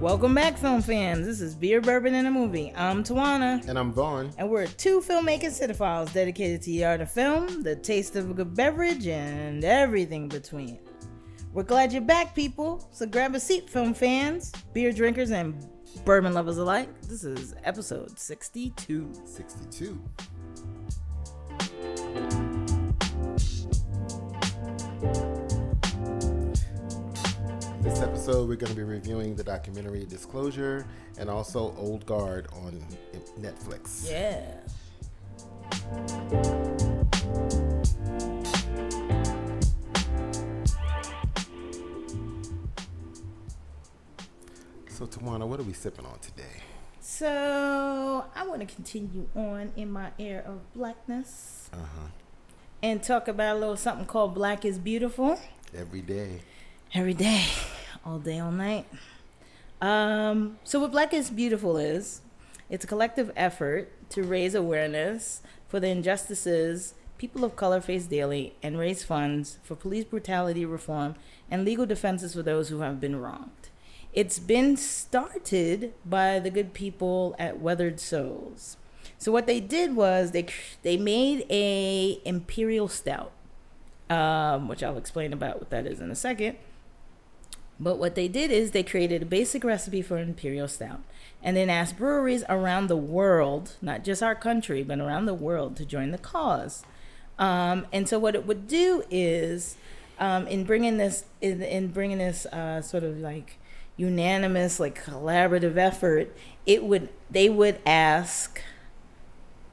Welcome back, film fans. This is Beer, Bourbon, and a Movie. I'm Tawana. And I'm Vaughn. And we're two filmmaking cinephiles dedicated to the art of film, the taste of a good beverage, and everything between. We're glad you're back, people. So grab a seat, film fans, beer drinkers, and bourbon lovers alike. This is episode 62. 62. This episode, we're going to be reviewing the documentary Disclosure and also Old Guard on Netflix. Yeah. So, Tawana, what are we sipping on today? So, I want to continue on in my air of blackness Uh-huh. and talk about a little something called Black is Beautiful. Every day. Every day, all day, all night. Um, so, what Black is Beautiful is, it's a collective effort to raise awareness for the injustices people of color face daily and raise funds for police brutality reform and legal defenses for those who have been wronged. It's been started by the good people at Weathered Souls. So what they did was they they made a imperial stout, um, which I'll explain about what that is in a second. But what they did is they created a basic recipe for imperial stout, and then asked breweries around the world, not just our country, but around the world, to join the cause. Um, and so what it would do is, um, in bringing this, in, in bringing this uh, sort of like unanimous, like collaborative effort, it would they would ask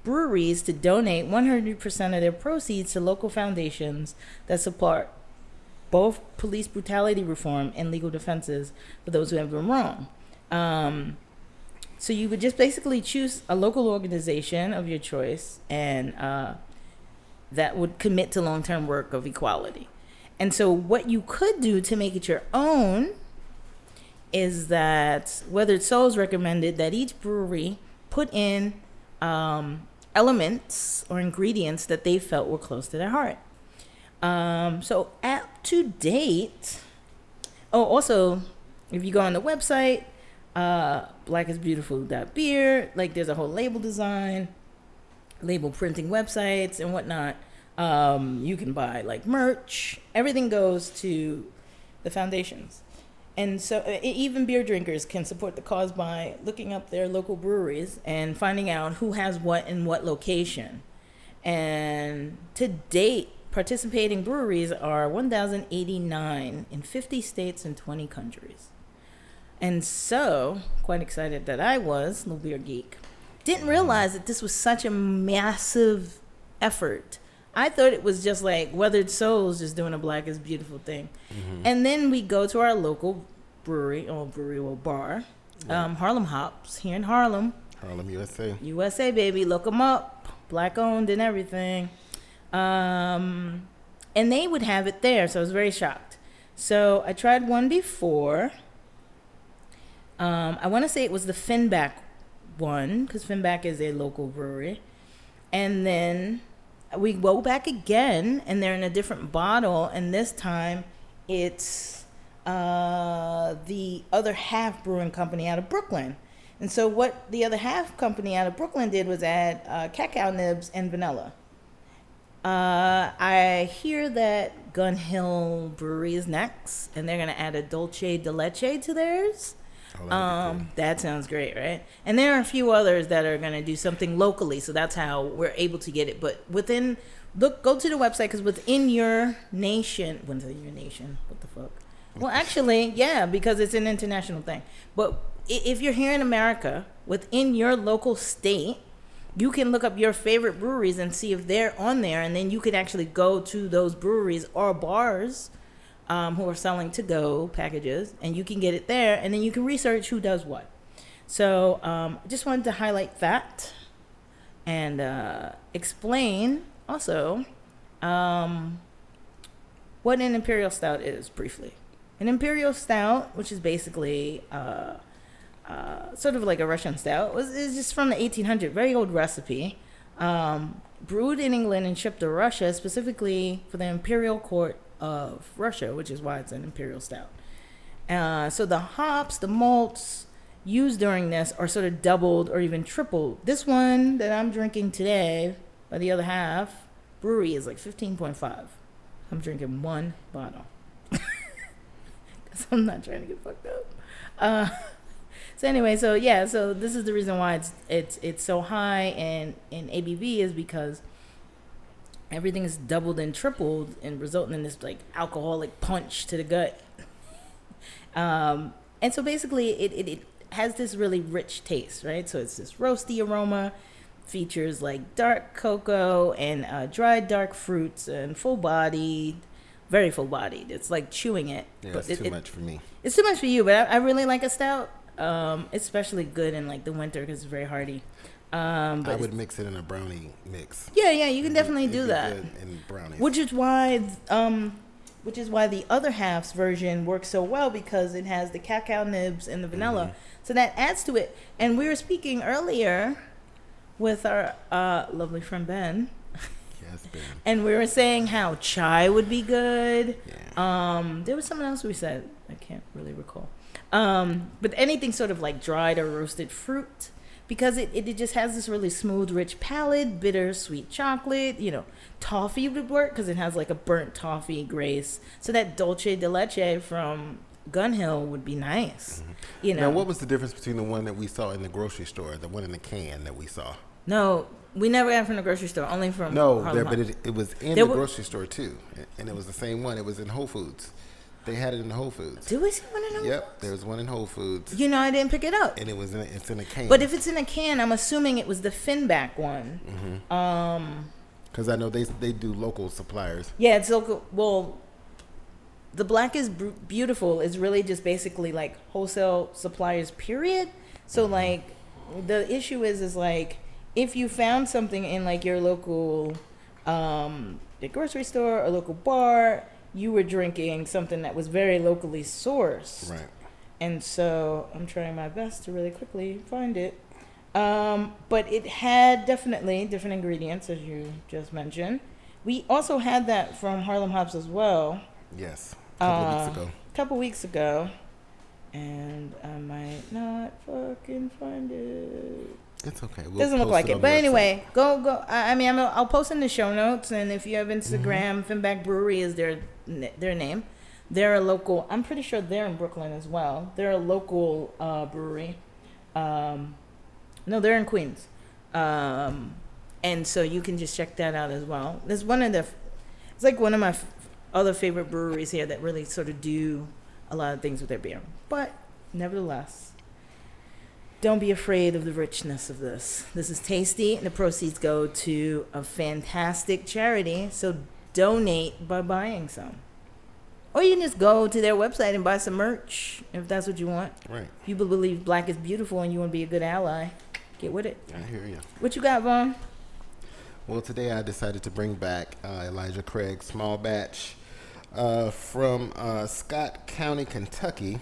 breweries to donate 100% of their proceeds to local foundations that support both police brutality reform and legal defenses for those who have been wrong. Um, so you would just basically choose a local organization of your choice, and uh, that would commit to long-term work of equality. And so what you could do to make it your own is that Weathered Souls recommended that each brewery put in um, elements or ingredients that they felt were close to their heart. Um, so at to date, oh, also, if you go on the website, uh, blackisbeautiful.beer, like there's a whole label design, label printing websites and whatnot. Um, you can buy like merch. Everything goes to the foundations. And so uh, even beer drinkers can support the cause by looking up their local breweries and finding out who has what in what location. And to date, participating breweries are 1,089 in 50 states and 20 countries. And so, quite excited that I was, little beer geek. Didn't realize that this was such a massive effort. I thought it was just like Weathered Souls just doing a Black is Beautiful thing. Mm-hmm. And then we go to our local brewery, or brewery or bar, um, Harlem Hops here in Harlem, Harlem, USA. USA, baby. Look them up. Black owned and everything. Um, and they would have it there. So I was very shocked. So I tried one before. Um, I want to say it was the Finback one because Finback is a local brewery. And then we go back again and they're in a different bottle. And this time it's uh, the other half brewing company out of Brooklyn. And so what the other half company out of Brooklyn did was add uh, cacao nibs and vanilla. Uh, I hear that Gun Hill Brewery is next, and they're gonna add a dulce de leche to theirs. Oh, Um, that sounds great, right? And there are a few others that are gonna do something locally, so that's how we're able to get it. But within, look, go to the website because within your nation, within your nation, what the fuck? Well, actually, yeah, because it's an international thing. But if you're here in America, within your local state, you can look up your favorite breweries and see if they're on there, and then you could actually go to those breweries or bars um, who are selling to go packages, and you can get it there, and then you can research who does what. So, um, just wanted to highlight that and uh, explain also um, what an imperial stout is briefly. An imperial stout, which is basically uh, uh, sort of like a Russian stout, was is just from the 1800, very old recipe. Um, brewed in England and shipped to Russia specifically for the imperial court of Russia, which is why it's an imperial stout. Uh, so the hops, the malts used during this are sort of doubled or even tripled. This one that I'm drinking today, by the other half, brewery is like 15.5. I'm drinking one bottle. Because I'm not trying to get fucked up. Uh, so anyway, so yeah, so this is the reason why it's it's it's so high and in ABV is because everything is doubled and tripled and resulting in this like alcoholic punch to the gut. Um, and so basically, it, it, it has this really rich taste, right? So it's this roasty aroma, features like dark cocoa and uh, dried dark fruits and full bodied, very full bodied. It's like chewing it. Yeah, but it's it, too it- much for me. It's too much for you, but I, I really like a stout. Um, especially good in like the winter because it's very hearty. Um, I would mix it in a brownie mix. yeah, yeah, you can It'd definitely it'd do that. In brownies. Which is why, um, which is why the other half's version works so well because it has the cacao nibs and the vanilla, Mm-hmm. so that adds to it. And we were speaking earlier with our uh, lovely friend Ben, yes, Ben. and we were saying how chai would be good. Yeah. Um, there was something else we said. I can't really recall. Um, but anything sort of like dried or roasted fruit, because it, it, it just has this really smooth, rich palate, bitter, sweet chocolate. You know, toffee would work because it has like a burnt toffee grace. So that dulce de leche from Gun Hill would be nice. You know, Now, what was the difference between the one that we saw in the grocery store, the one in the can that we saw? no, we never got it from the grocery store, only from No, there, but it, it was in There the wa- grocery store too, and it was the same one. It was in Whole Foods. They had it in Whole Foods. Do we see one of them? Yep, there was one in Whole Foods, You know, I didn't pick it up. and it was in a, it's in a can. But if it's in a can, I'm assuming it was the Finback one. Mm-hmm. Um, because I know they they do local suppliers. yeah, it's local. Well, the Black is Bru- Beautiful is really just basically like wholesale suppliers. Period. So like, the issue is is like if you found something in like your local, um, the grocery store or local bar, you were drinking something that was very locally sourced. Right. And so I'm trying my best to really quickly find it. Um, but it had definitely different ingredients, as you just mentioned. We also had that from Harlem Hops as well Yes. A couple Uh, weeks ago. a couple weeks ago. And I might not fucking find it. It's okay. We'll Doesn't look like it. But website. anyway, go, go. I, I mean, I'm, I'll post in the show notes. And if you have Mm-hmm. Instagram, Finback Brewery is their, their name. They're a local, I'm pretty sure they're in Brooklyn as well. They're a local uh, brewery. Um, no, they're in Queens. Um, and so you can just check that out as well. There's one of the, it's like one of my f- other favorite breweries here that really sort of do a lot of things with their beer. But nevertheless, don't be afraid of the richness of this. This is tasty, and the proceeds go to a fantastic charity. So donate by buying some. Or you can just go to their website and buy some merch if that's what you want. Right. If you believe black is beautiful and you want to be a good ally, get with it. I hear you. What you got, Vaughn? Well, today I decided to bring back uh, Elijah Craig Small Batch uh, from uh, Scott County, Kentucky,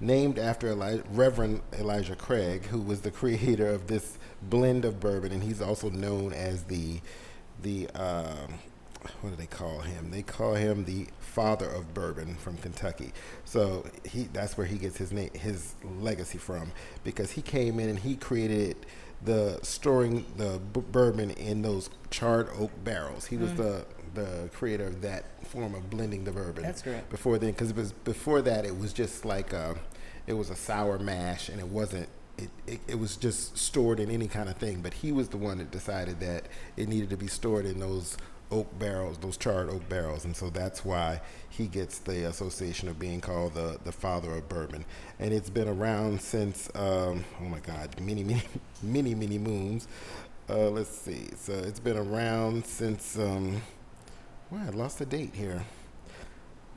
named after Eli- Reverend Elijah Craig, who was the creator of this blend of bourbon, and he's also known as the the um, what do they call him? They call him the father of bourbon from Kentucky. So he that's where he gets his name, his legacy from, because he came in and he created the storing the b- bourbon in those charred oak barrels. He was the the creator of that form of blending the bourbon. That's correct. Before then, because it was before that, it was just like a, it was a sour mash, and it wasn't. It, it, it was just stored in any kind of thing, but he was the one that decided that it needed to be stored in those oak barrels, those charred oak barrels, and so that's why he gets the association of being called the the father of bourbon. And it's been around since um, oh my God, many many many many moons. Uh, let's see, so it's been around since um, well, I lost the date here.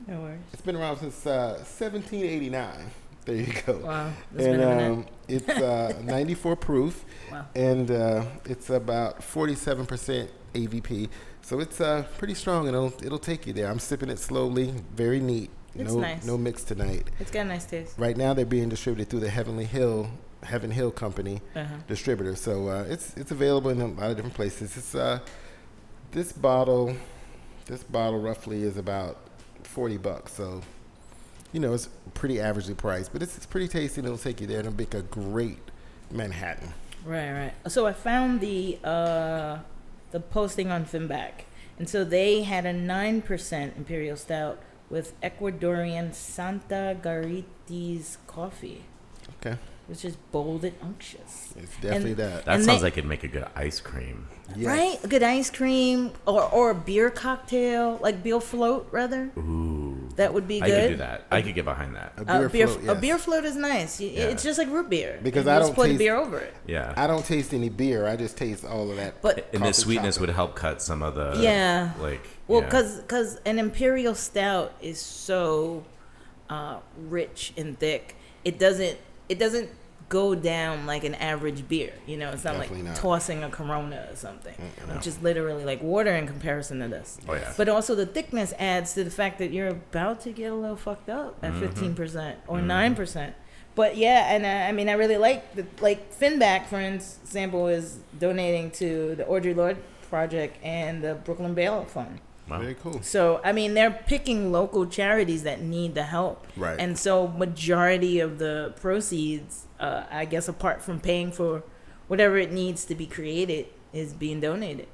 No worries. It's been around since uh, 1789. There you go. Wow. And been a minute. um, it's uh, 94 proof, Wow. and uh, it's about 47% ABV. So it's uh, pretty strong, and it'll it'll take you there. I'm sipping it slowly, very neat. It's no nice. no mix tonight. It's got a nice taste. Right now, they're being distributed through the Heavenly Hill Heaven Hill Company Uh-huh. distributor. So uh, it's it's available in a lot of different places. It's uh, this bottle, this bottle roughly is about forty bucks. So, you know, it's pretty averagely priced, but it's, it's pretty tasty. and It'll take you there and it'll make a great Manhattan. Right, right. So I found the uh, the posting on Finback, and so they had a nine percent imperial stout with Ecuadorian Santa Garitis coffee, Okay, which is bold and unctuous. it's definitely And- that. That And sounds they- like it'd make a good ice cream. Yes. Right, a good ice cream or or a beer cocktail, like beer float rather. Ooh. That would be good. I could do that. I could get behind that. A A beer, beer, float, a beer float is nice. Y- Yeah. It's just like root beer. Because You I just don't put taste- beer over it. Yeah. I don't taste any beer. I just taste all of that. But and the sweetness chocolate. would help cut some of the Yeah. like Well, yeah. because an imperial stout is so uh, rich and thick, it doesn't it doesn't go down like an average beer. You know, it's not Definitely like not. tossing a Corona or something, which is literally like water in comparison to this. Oh, yeah. But also the thickness adds to the fact that you're about to get a little fucked up Mm-hmm. at 15 percent or 9 percent. But yeah, and I, I mean, I really like the like Finback, for example, is donating to the Audre Lorde Project and the Brooklyn Bail Fund. Wow. Very cool. So I mean, they're picking local charities that need the help, Right. And so majority of the proceeds, uh, I guess, apart from paying for whatever it needs to be created, is being donated.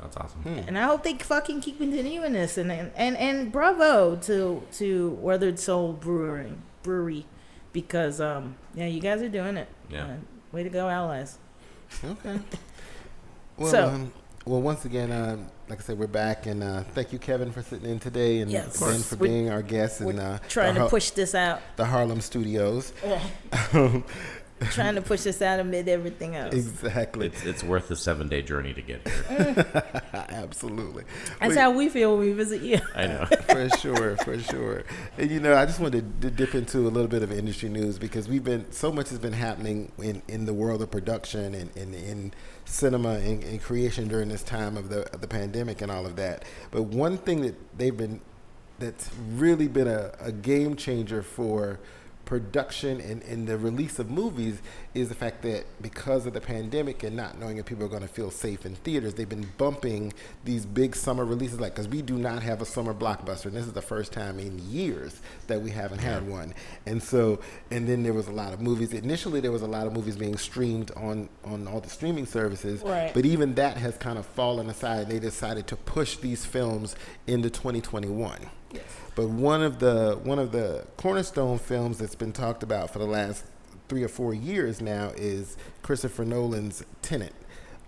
That's awesome. Hmm. And I hope they fucking keep continuing this. And and and, and bravo to to Weathered Soul Brewing Brewery, because um yeah, you guys are doing it. Yeah. Uh, way to go, allies. Okay. Well, So- um, well, once again, um, like I said, we're back, and uh, thank you, Kevin, for sitting in today, and Yes. Ben for We're- being our guest in We're uh, trying to Har- push this out. the Harlem Studios. trying to push this out amid everything else. exactly. It's it's worth the seven day journey to get here. Absolutely. That's But- how we feel when we visit you. I know. for sure, for sure. And you know, I just wanted to dip into a little bit of industry news because we've been so much has been happening in, in the world of production and, and in cinema and, and creation during this time of the of the pandemic and all of that. But one thing that they've been that's really been a, a game changer for production and, and the release of movies is the fact that because of the pandemic and not knowing if people are going to feel safe in theaters, they've been bumping these big summer releases. Like, because we do not have a summer blockbuster, and this is the first time in years that we haven't had one. And so, and then there was a lot of movies. Initially, there was a lot of movies being streamed on on all the streaming services, Right. but even that has kind of fallen aside. They decided to push these films into 2021. But one of the one of the cornerstone films that's been talked about for the last three or four years now is Christopher Nolan's Tenet.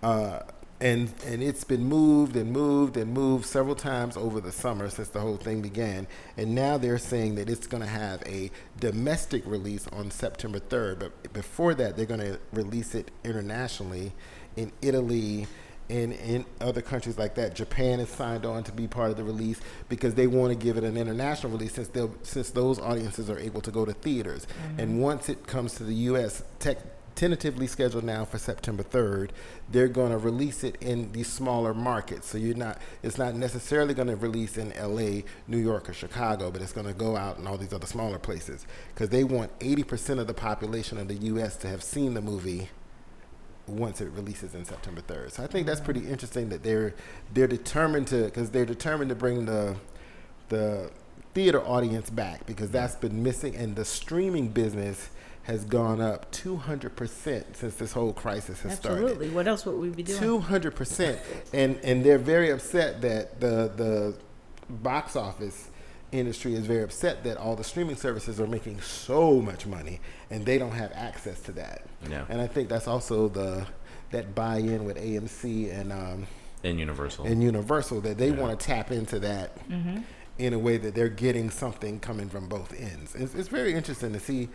Uh, and and it's been moved and moved and moved several times over the summer since the whole thing began. And now they're saying that it's going to have a domestic release on September 3rd. But before that, they're going to release it internationally in Italy and in other countries like that. Japan has signed on to be part of the release because they want to give it an international release since they since those audiences are able to go to theaters. Mm-hmm. And once it comes to the U.S., tech, tentatively scheduled now for September 3rd, they're going to release it in these smaller markets. So you're not it's not necessarily going to release in L.A., New York, or Chicago, but it's going to go out in all these other smaller places because they want 80% of the population of the U.S. to have seen the movie once it releases in September 3rd. So I think that's mm-hmm. pretty interesting that they're they're determined to because they're determined to bring the the theater audience back because mm-hmm. that's been missing and the streaming business has gone up 200% since this whole crisis has started. Absolutely. What else would we be doing? Two hundred percent, and and they're very upset that the the box office industry is very upset that all the streaming services are making so much money and they don't have access to that. Yeah. And I think that's also the that buy-in with AMC and um, And Universal. and Universal that they Yeah. want to tap into that in a way that they're getting something coming from both ends. It's, it's very interesting to see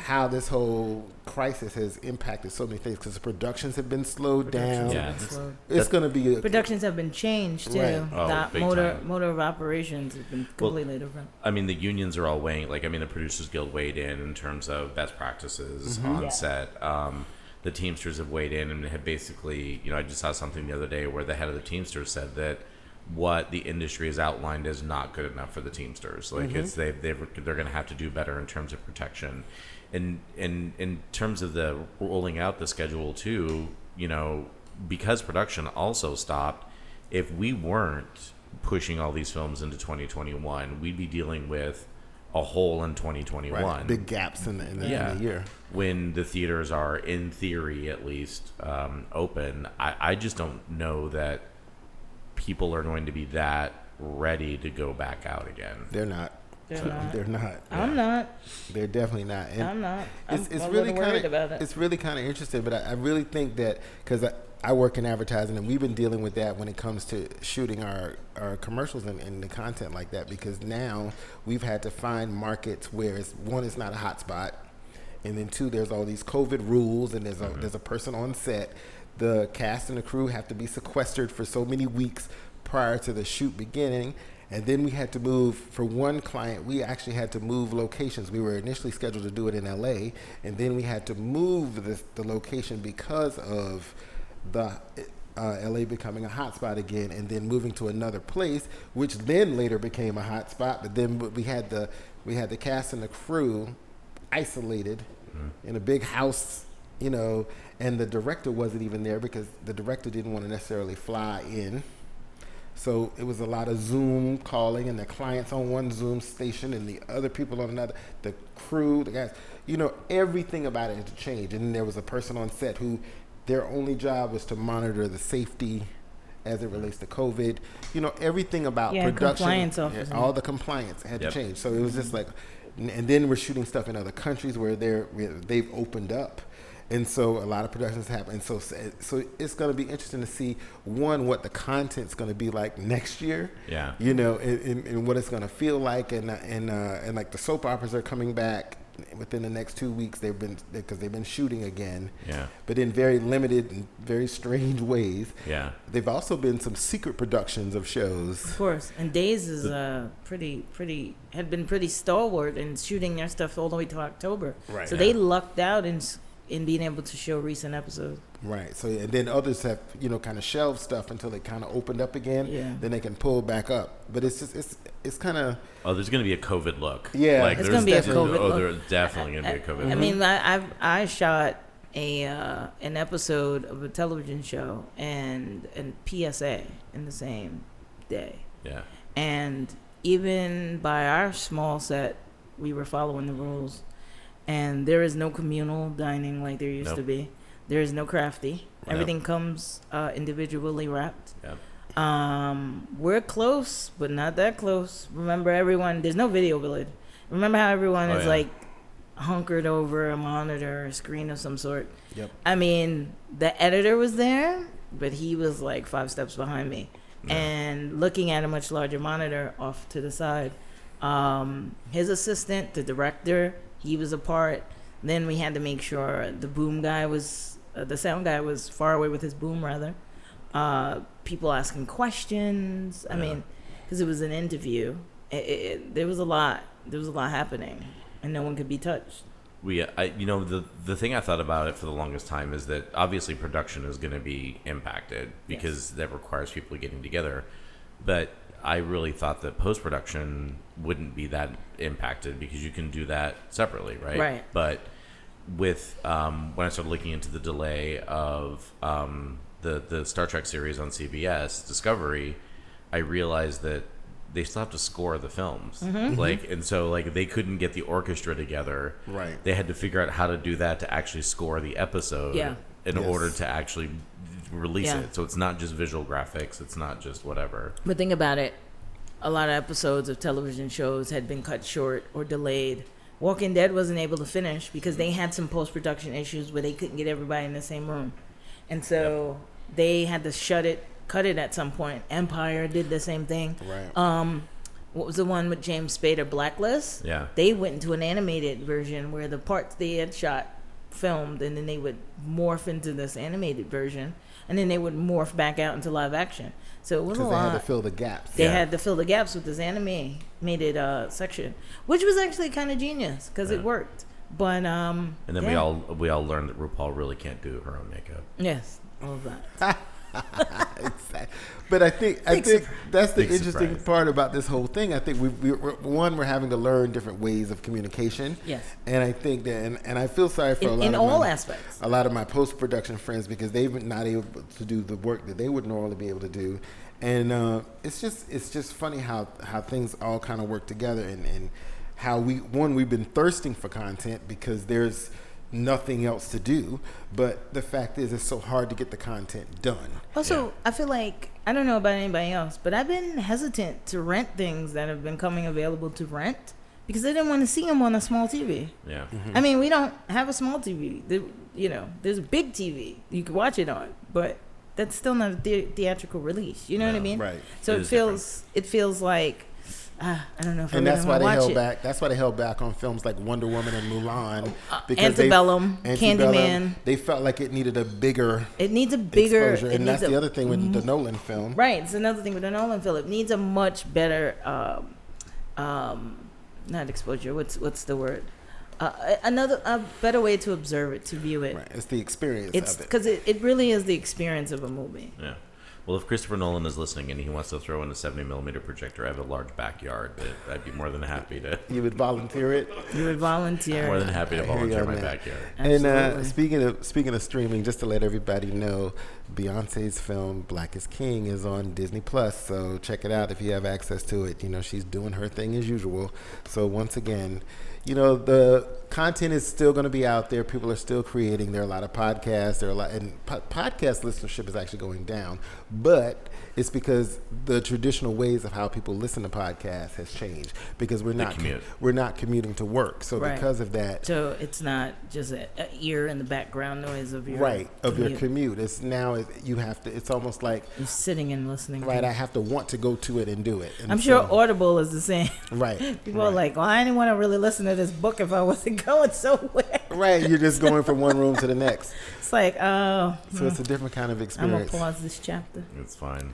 how this whole crisis has impacted so many things because the productions have been slowed down. Yeah. Productions have been It's going to be a, Productions have been changed too. Right. Oh, the big motor time. motor of operations has been Well, completely different. I mean, the unions are all weighing. Like, I mean, the Producers Guild weighed in in terms of best practices on Yeah. set. Um, the Teamsters have weighed in and have basically, you know, I just saw something the other day where the head of the Teamsters said that what the industry has outlined is not good enough for the Teamsters. Like, it's they they they're going to have to do better in terms of protection, and and in terms of the rolling out the schedule too. You know, because production also stopped if we weren't pushing all these films into 2021, we'd be dealing with a hole in 2021. Right. Big gaps in the, in the, yeah. in the year. When the theaters are, in theory at least, um, open, I, I just don't know that people are going to be that ready to go back out again. They're not. They're not. They're not. I'm not. They're definitely not. And I'm not. I'm, it's, it's really kind of it. it's really kind of interesting, but I, I really think that because I, I work in advertising and we've been dealing with that when it comes to shooting our our commercials and, and the content like that because now we've had to find markets where it's one is not a hot spot, and then two there's all these COVID rules and there's a mm-hmm. there's a person on set. The cast and the crew have to be sequestered for so many weeks prior to the shoot beginning. And then we had to move for one client. We actually had to move locations. We were initially scheduled to do it in LA, and then we had to move the, the location because of the uh, LA becoming a hotspot again, and then moving to another place, which then later became a hotspot. But then we had the we had the cast and the crew isolated in a big house, you know, and the director wasn't even there because the director didn't want to necessarily fly in. So it was a lot of Zoom calling, and the clients on one Zoom station, and the other people on another. The crew, the guys, you know, everything about it had to change. And then there was a person on set who, their only job was to monitor the safety, as it relates to COVID. You know, everything about Yeah, production, compliance yeah, all the compliance had Yep. to change. So it was just mm-hmm. like, and- and then we're shooting stuff in other countries where they're where they've opened up, and so a lot of productions happen. And so so it's going to be interesting to see one what the content's going to be like next year. Yeah. you know, and, and, and what it's going to feel like, and uh, and uh, and like the soap operas are coming back within the next two weeks. They've been because they've been shooting again. Yeah. but in very limited and very strange ways. Yeah. They've also been some secret productions of shows. Of course, and Days is uh, pretty, pretty had been pretty stalwart in shooting their stuff all the way to October. Right. So Yeah. they lucked out in s- in being able to show recent episodes. Right. So and then others have you know kind of shelved stuff until they kind of opened up again. Yeah. Then they can pull back up. But it's just it's it's kind of Oh, there's going to be a COVID look. Yeah. like It's there's gonna be a definitely- COVID Oh, look. there's definitely going to be a COVID. I look. mean, I I've, I shot a uh, an episode of a television show and and PSA in the same day, yeah, and even by our small set, we were following the rules, and there is no communal dining like there used Nope. to be. There is no crafty. Nope. Everything comes uh, individually wrapped. yeah. Um, we're close, but not that close. Remember, everyone. There's no video village. Remember how everyone Oh, is yeah. like hunkered over a monitor, a screen of some sort. Yep. I mean, the editor was there, but he was like five steps behind me, Yeah. and looking at a much larger monitor off to the side. Um, his assistant, the director, he was a part. Then we had to make sure the boom guy was, uh, the sound guy was far away with his boom rather. Uh, people asking questions. I Yeah. mean, because it was an interview. It, it, it- there was a lot. There was a lot happening, and no one could be touched. We, I, you know, the the thing I thought about it for the longest time is that obviously production is going to be impacted because that requires people getting together. But I really thought that post production wouldn't be that impacted because you can do that separately, right? Right. But with um, when I started looking into the delay of um, the the Star Trek series on CBS Discovery, I realized that they still have to score the films, Mm-hmm. like, and so like they couldn't get the orchestra together. Right. They had to figure out how to do that to actually score the episode. Yeah. In Yes. order to actually release Yeah. it, so it's not just visual graphics. It's not just whatever. But think about it. A lot of episodes of television shows had been cut short or delayed. Walking Dead wasn't able to finish because they had some post production issues where they couldn't get everybody in the same room. And so they had to shut it, cut it at some point. Empire did the same thing. right. Um, what was the one with James Spader, Blacklist? Yeah. They went into an animated version where the parts they had shot filmed and then they would morph into this animated version and then they would morph back out into live action. So it was a Because they had to fill the gaps. They Yeah. had to fill the gaps with this anime animated uh, section, which was actually kind of genius because Yeah. it worked. But um, And then we all we all learned that RuPaul really can't do her own makeup. yes, all of that. Exactly. But I think I think that's the Big interesting surprise. part about this whole thing. I think we, we we're, one we're having to learn different ways of communication. Yes. And I think that and, and I feel sorry for a lot in of all my, aspects. a lot of my post production friends because they've been not able to do the work that they would normally be able to do. and uh, it's just it's just funny how how things all kind of work together and and how we one we've been thirsting for content because there's nothing else to do but the fact is it's so hard to get the content done Also, Yeah. I feel like I don't know about anybody else, but I've been hesitant to rent things that have been coming available to rent because I didn't want to see them on a small TV. Yeah. Mm-hmm. I mean, we don't have a small TV. The, you know, there's a big TV you can watch it on, but that's still not a the- theatrical release. You know what I mean? right So It it, is feels it feels like ah, I don't know if and I that's why they held it. back that's why they held back on films like wonder woman and mulan they- Antebellum, Antebellum, Candyman. they felt like it needed a bigger It needs a bigger. exposure and that's needs the other thing with the nolan film Right. It's another thing with the Nolan film. It needs a much better, um, um, not exposure. What's what's the word? Uh, another a better way to observe it, to view it. right it's the experience It's of it because it, it really is the experience of a movie. Yeah. Well, if Christopher Nolan is listening and he wants to throw in a 70 millimeter projector, I have a large backyard. That I'd be more than happy to. you would volunteer it You would volunteer. More than happy to I hear you volunteer my that. backyard. And uh, speaking of speaking of streaming, just to let everybody know, Beyonce's film Black is King is on Disney Plus. So check it out if you have access to it. You know she's doing her thing as usual. So once again, you know the content is still going to be out there. People are still creating. There are a lot of podcasts. There are a lot, and po- podcast listenership is actually going down. But it's because the traditional ways of how people listen to podcasts has changed because we're not we're not commuting to work. So Right. because of that, so it's not just a, a ear in the background noise of your right of your commute. commute it's now it, you have to it's almost like You're sitting and listening. right to i have to want to go to it and do it and I'm sure so- Audible is the same. right People right. are like, well, I didn't want to really listen to this book if I wasn't going somewhere. right you're just going from one room to the next It's like, oh, so it's hmm. a different kind of experience. I'm gonna experience pause this chapter. It's fine.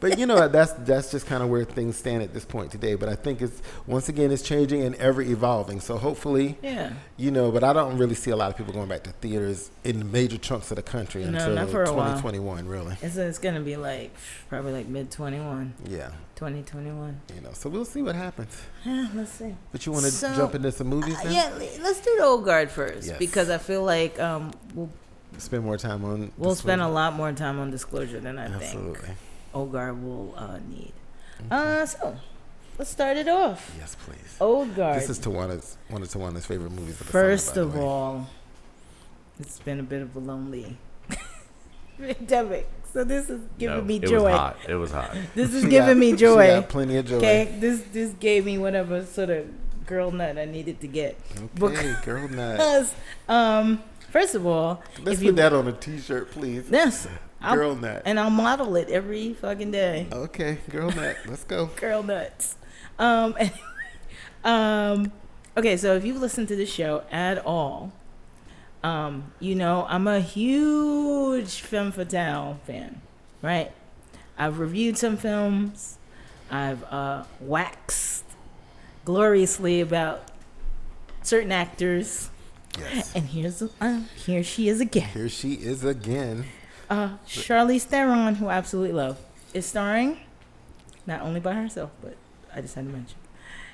But you know that's that's just kind of where things stand at this point today but i think it's once again it's changing and ever evolving. So hopefully Yeah. you know but i don't really see a lot of people going back to theaters in major chunks of the country No, until not for while. 2021 really. It's, it's gonna be like probably like mid 21, yeah 2021. you know so we'll see what happens. Yeah, let's see. but you want to So, jump into some movies Uh, yeah, let's do the old guard first Yes. because I feel like um, we'll spend more time on we'll this spend a lot more time on disclosure than I absolutely think. Old guard will uh, need. Uh, so let's start it off. Yes, please. Old guard. This is Tawana's one of Tawana's favorite movies. Of the First summer, of the all, it's been a bit of a lonely pandemic, so this is giving No, me it joy. was hot. It was hot. This is giving got- me joy. got plenty of joy. Okay, this this gave me whatever sort of girl nut I needed to get. Okay, girl nut. Um, first of all, Let's if you put that on a T-shirt, please. yes, I'll- Girl nut. and I'll model it every fucking day. Okay, girl nut. Let's go. Girl nuts. Um, um, okay, so if you've listened to the show at all, um, you know I'm a huge femme fatale fan, right? I've reviewed some films. I've uh, waxed gloriously about certain actors, Yes. and here's uh, here she is again. Here she is again. Uh, Charlize Theron, who I absolutely love, is starring not only by herself, but I just had to mention.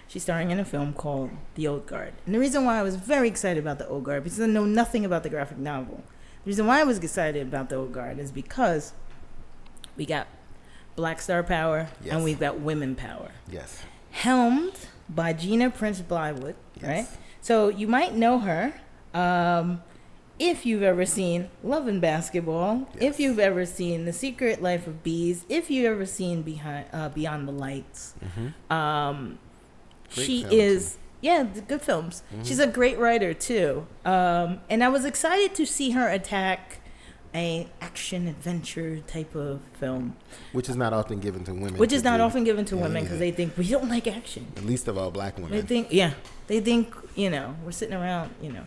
She's starring in a film called The Old Guard. And the reason why I was very excited about The Old Guard, because I know nothing about the graphic novel. The reason why I was excited about The Old Guard is because we got Black Star Power Yes. and we've got women power. Yes. Helmed by Gina Prince Bythewood, Yes. right? So you might know her um, if you've ever seen Love and Basketball, Yes. if you've ever seen The Secret Life of Bees, if you've ever seen Behind uh, Beyond the Lights. Mm-hmm. Um, she film, is yeah, good films. She's a great writer too, um, and I was excited to see her attack a action adventure type of film, Which is not often given to women. which is not do. often given to Yeah, women yeah. because they think we don't like action. At least of all, black women. They think, yeah, they think you know we're sitting around, you know,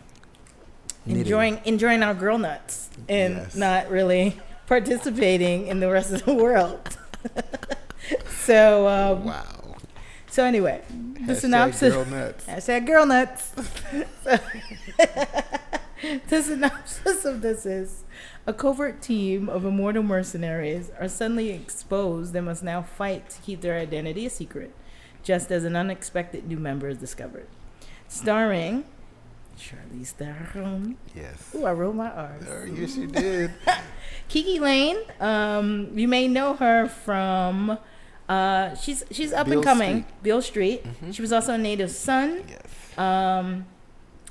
Knitting. enjoying enjoying our girl nuts and Yes. not really participating in the rest of the world. so, um, Wow. so anyway, the Hashtag synopsis. Girl nuts. I said girl nuts. the synopsis of this is a covert team of immortal mercenaries are suddenly exposed and must now fight to keep their identity a secret, just as an unexpected new member is discovered. Starring Charlize Theron. Yes. Ooh, I rolled my R's. Oh, yes, you did. Kiki Layne. Um, you may know her from. Uh, she's she's up Beale and coming. Street. Beale Street. She was also a Native Son. Yes. Um,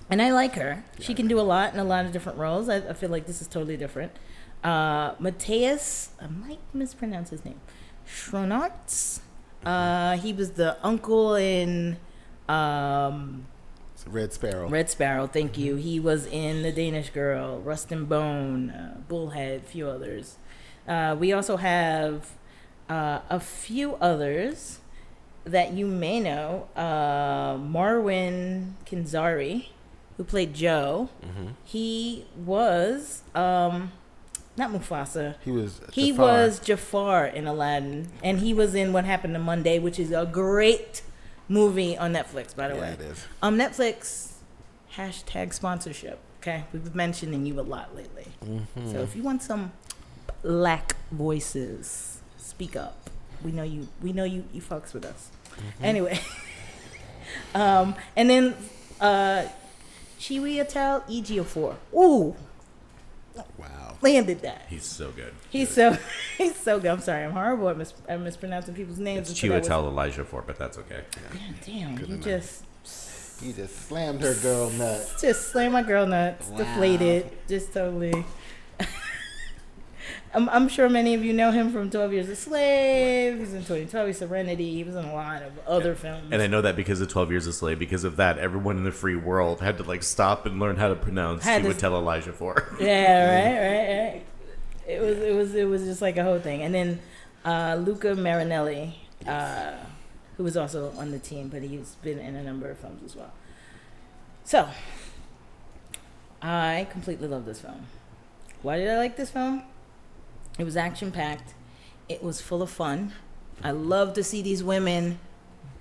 and I like her. She can do a lot in a lot of different roles. I, I feel like this is totally different. Uh, Mateus, I might mispronounce his name. Schronartz. Uh, he was the uncle in um, Red Sparrow. Red Sparrow. Thank you. He was in The Danish Girl, Rust and Bone, uh, Bullhead, a few others. Uh, we also have uh, a few others that you may know. Uh, Marwan Kenzari, who played Joe. Mm-hmm. He was um, not Mufasa. He was. He Jafar. was Jafar in Aladdin, and he was in What Happened to Monday, which is a great movie on Netflix, by the Yeah, way. it is. Um, Netflix hashtag sponsorship. Okay, we've been mentioning you a lot lately. Mm-hmm. So if you want some black voices, speak up. We know you. We know you. You fucks with us. Mm-hmm. Anyway, um, and then uh, Chiwetel Ejiofor. Ooh, Wow. Landed that. He's so good. He's so he's so good. I'm sorry, I'm horrible at, mis- at mispronouncing people's names. It's and so that Elijah for, but that's okay. was- God damn, Good you enough. just He just slammed her girl nut. just slam my girl nuts, Wow. deflated, just totally. I'm, I'm sure many of you know him from 12 Years a Slave. He's in 2012, Serenity. He was in a lot of other films. And I know that because of 12 Years a Slave, because of that, everyone in the free world had to like stop and learn how to pronounce Had to- tell Elijah for. yeah, right, right, right. It was, it was, it was just like a whole thing. And then uh, Luca Marinelli, uh, who was also on the team, but he's been in a number of films as well. So, I completely love this film. Why did I like this film? It was action packed. It was full of fun. I love to see these women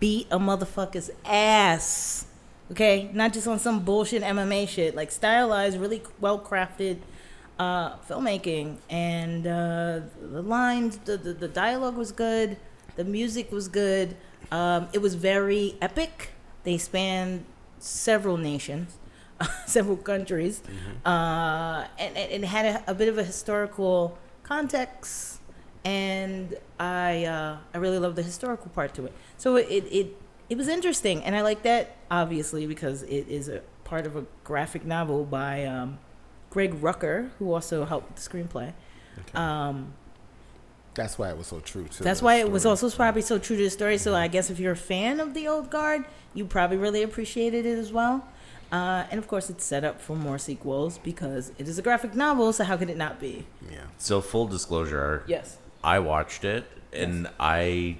beat a motherfucker's ass. Okay, not just on some bullshit MMA shit. Like stylized, really well crafted uh, filmmaking, and uh, the lines, the, the the dialogue was good. The music was good. Um, it was very epic. They spanned several nations, several countries, uh, and, and it had a, a bit of a historical context. And I uh, I really love the historical part to it. So it, it it was interesting, and I like that obviously because it is a part of a graphic novel by um, Greg Rucka, who also helped with the screenplay. Um, That's why it was so true too. that's why it was also probably so true to the story. So I guess if you're a fan of the old guard, you probably really appreciated it as well. Uh, and of course, it's set up for more sequels because it is a graphic novel. So how could it not be? Yeah. So full disclosure, Yes. I watched it and I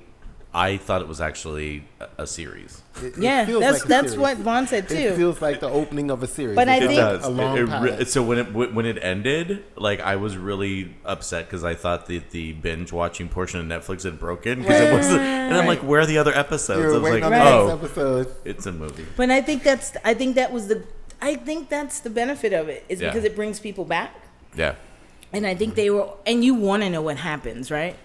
I thought it was actually a, a series. It- it Yeah, feels that's like a that's series. what Vaughn said too. It feels like the opening of a series. But I think- feels does. a long It- it re- so when it when it ended, like I was really upset because I thought that the binge watching portion of Netflix had broken because it wasn't. And I'm like, where are the other episodes? You're I was like, on Right. oh, next episode. it's a movie. But I think that's I think that was the I think that's the benefit of it is Yeah. because it brings people back. Yeah, And I think they were, and you want to know what happens, right?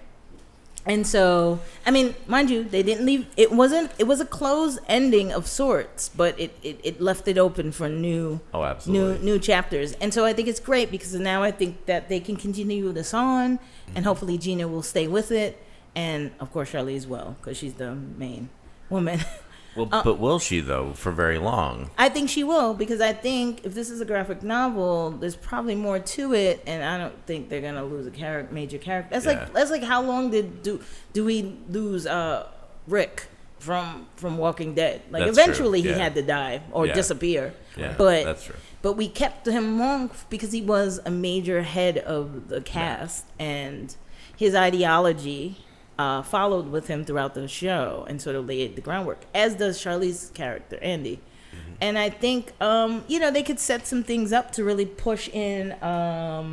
And so, I mean, mind you, they didn't leave. It wasn't. It was a closed ending of sorts, but it, it, it left it open for new, oh, new absolutely. new chapters. And so I think it's great because now I think that they can continue this on, and mm-hmm. hopefully Gina will stay with it, and of course Charlie as well because she's the main woman. Well, Uh, but will she though for very long? I think she will because I think if this is a graphic novel, there's probably more to it, and I don't think they're gonna lose a character, major character. That's Yeah. like that's like how long did do do we lose uh Rick from from Walking Dead? Like That's eventually he had to die or Yeah. disappear. Yeah, but that's true. but we kept him long because he was a major head of the cast and his ideology uh, followed with him throughout the show and sort of laid the groundwork as does charlie's character andy Mm-hmm. and i think um, you know they could set some things up to really push in um,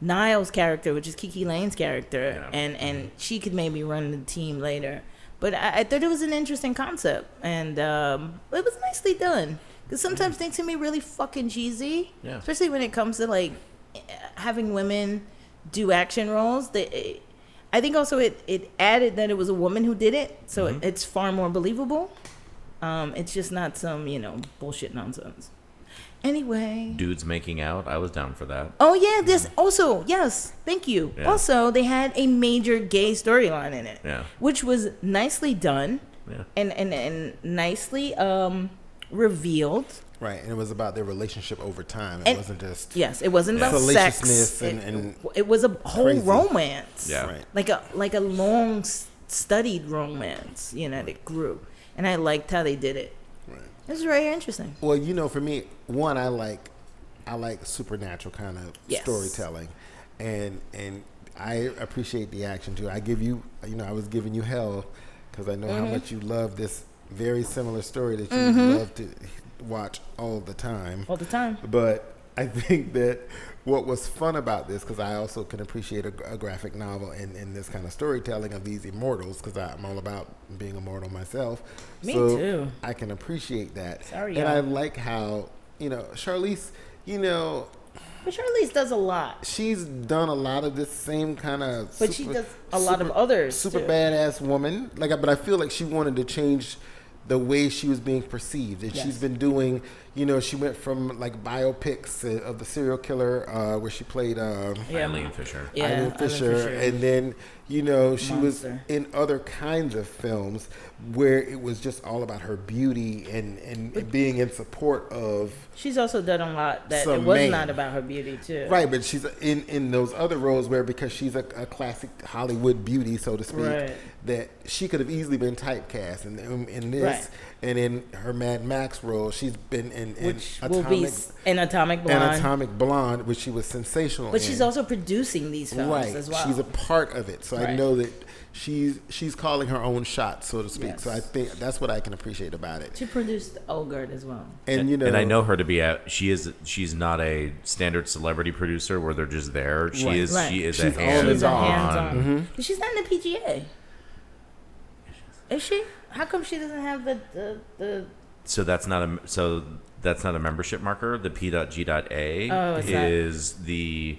nile's character which is kiki layne's character Yeah. and and she could maybe run the team later but I, I thought it was an interesting concept and um, it was nicely done because sometimes things can be really fucking cheesy Yeah. especially when it comes to like having women do action roles they i think also it, it added that it was a woman who did it so Mhm. it, it's far more believable um, it's just not some you know bullshit nonsense Anyway. Dudes making out. I was down for that. Oh yeah, this also yes, thank you. Yeah. Also, they had a major gay storyline in it, Yeah. which was nicely done Yeah. and and, and nicely um revealed. Right, and it was about their relationship over time. It And- wasn't just Yes, it wasn't Yeah. about sex. Fallaciousness and- it, it was a whole crazy. romance. Yeah. right. like a like a long studied romance. You know, that grew, and I liked how they did it. Right. It was very interesting. Well, you know, for me, one, I like, I like supernatural kind of Yes. storytelling, and and I appreciate the action too. I give you, you know, I was giving you hell because I know how Mm-hmm. much you love this very similar story that you love to watch all the time. All the time. But I think that what was fun about this, because I also can appreciate a, a graphic novel and, and this kind of storytelling of these immortals, because I'm all about being immortal myself. Me so too. I can appreciate that. Sorry, and I y'all. like how, you know, Charlize, you know, But Charlize does a lot. she's done a lot of this same kind of. But she does a lot of others, Super too. badass woman. Like, but I feel like she wanted to change the way she was being perceived, and she's been doing. You know, she went from like biopics uh, of the serial killer, uh, where she played. Um, Yeah. Eileen Fisher. Yeah, Eileen Eileen Fisher, Fisher. and then you know she was in other kinds of films where it was just all about her beauty and and being in support of She's also done a lot that it was man. not about her beauty too. right, but she's in in those other roles where because she's a, a classic Hollywood beauty, so to speak, Right. that she could have easily been typecast in in, in this Right. and in her Mad Max role, she's been in, in Which Atomic. will be an Atomic Blonde. and Atomic Blonde, which she was sensational. but in. she's also producing these films right. as well. She's a part of it, so I know that she's she's calling her own shot, so to speak. So I think that's what I can appreciate about it. she produced Ogre as well. And you know, and I know her to be a. She is. She's not a standard celebrity producer where they're just there. She Right. is. Right. She is She's a always She's a on. hands-on. Mhm. But She's not in the PGA. Is she? How come she doesn't have the the, the So that's not a. So that's not a membership marker. The P.G.A. Oh, not. is the.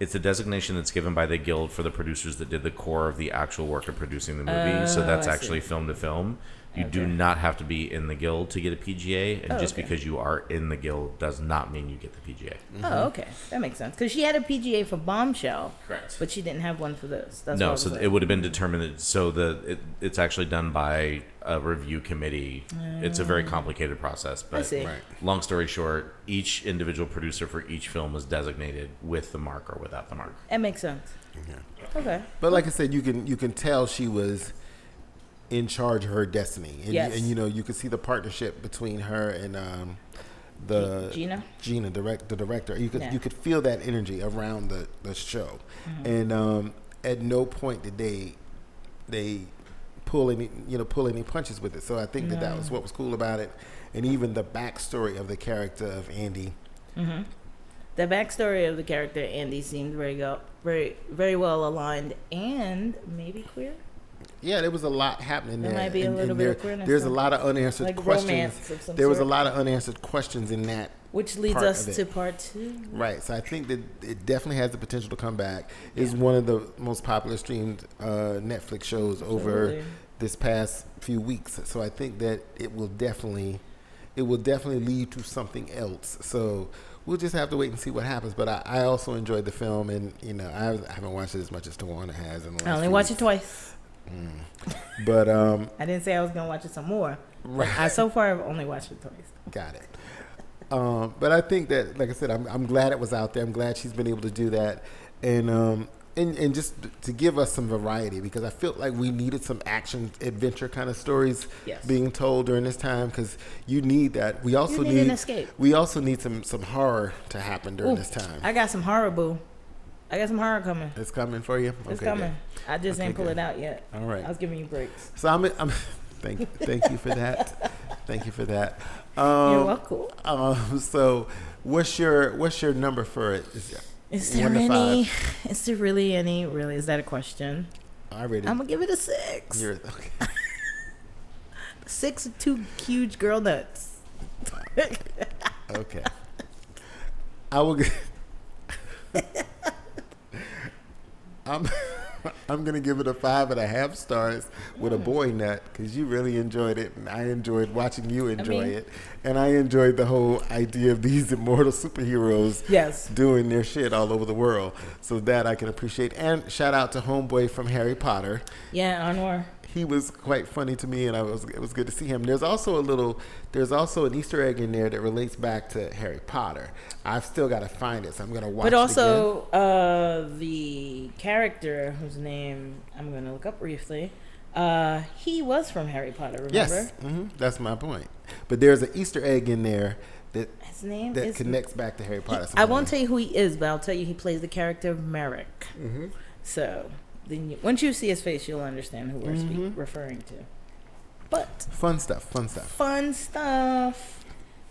It's a designation that's given by the guild for the producers that did the core of the actual work of producing the movie. so Oh, that's I actually see. film to film. You do not have to be in the guild to get a PGA, and Oh, just okay. because you are in the guild does not mean you get the PGA. Oh, okay, that makes sense. Because she had a PGA for Bombshell, Correct. but she didn't have one for this. That's no, so like. it would have been determined. That, so the it, it's actually done by a review committee. it's a very complicated process, but Mm. see. Right. long story short, each individual producer for each film was designated with the mark or without the mark. That makes sense. Okay. But like I said, you can you can tell she was in charge of her destiny, and, Yes. you, and you know you could see the partnership between her and um, the Gina? Gina, direct the director. You could Yeah. you could feel that energy around the the show, and um, at no point did they they pull any you know pull any punches with it. So I think that that was what was cool about it, and even the backstory of the character of Andy. The backstory of the character Andy seemed very go, very very well aligned and maybe queer. Yeah, there was a lot happening There there. might be a little bit there- There's a lot of unanswered Like questions. of there was a lot of unanswered questions in that. Which leads us to part two. Right. So I think that it definitely has the potential to come back. It's one of the most popular streamed uh, Netflix shows over Absolutely. this past few weeks. So I think that it will definitely, it will definitely lead to something else. So we'll just have to wait and see what happens. But I, I also enjoyed the film, and you know I, haven't- I haven't watched it as much as Tawana has. In the last I only watched it weeks. Twice. But um, I didn't say I was gonna watch it some more. Right. I so far have only watched it twice. Got it. Um, but I think that, like I said, I'm, I'm glad it was out there. I'm glad she's been able to do that, and um, and and just to give us some variety because I felt like we needed some action adventure kind of stories Yes. being told during this time because you need that. We also need an escape. We also need some some horror to happen during Ooh, this time. I got some horror, boo. I got some horror coming. it's coming for you. It's Okay, coming. good. I just Okay, ain't pull good. it out yet. All right. I was giving you breaks. So I'm, I'm thank thank you for that. thank you for that. You're Um, welcome. Um, so what's your what's your number for it? Is, Is there any? Is there really any? Really? Is that a question? I rated. I'm gonna give it a six. You're, okay. Six two huge girl nuts. okay. I will. I'm. I'm gonna give it a five and a half stars with a boy nut because you really enjoyed it, and I enjoyed watching you enjoy mean- it, and I enjoyed the whole idea of these immortal superheroes Yes. doing their shit all over the world. So that I can appreciate. And shout out to homeboy from Harry Potter. Yeah, Anwar. He was quite funny to me, and I was it was good to see him. There's also a little, there's also an Easter egg in there that relates back to Harry Potter. I've still got to find it, so I'm gonna watch. But also, uh, the character whose name I'm going to look up briefly, uh, he was from Harry Potter. Remember? Yes, hmm that's my point. But there's an Easter egg in there that His name that connects back to Harry Potter. I won't tell you who he is, but I'll tell you he plays the character of Merrick. Mm-hmm. So then, you, once you see his face, you'll understand who we're Mm-hmm. speak, referring to. But Fun stuff. Fun stuff. fun stuff.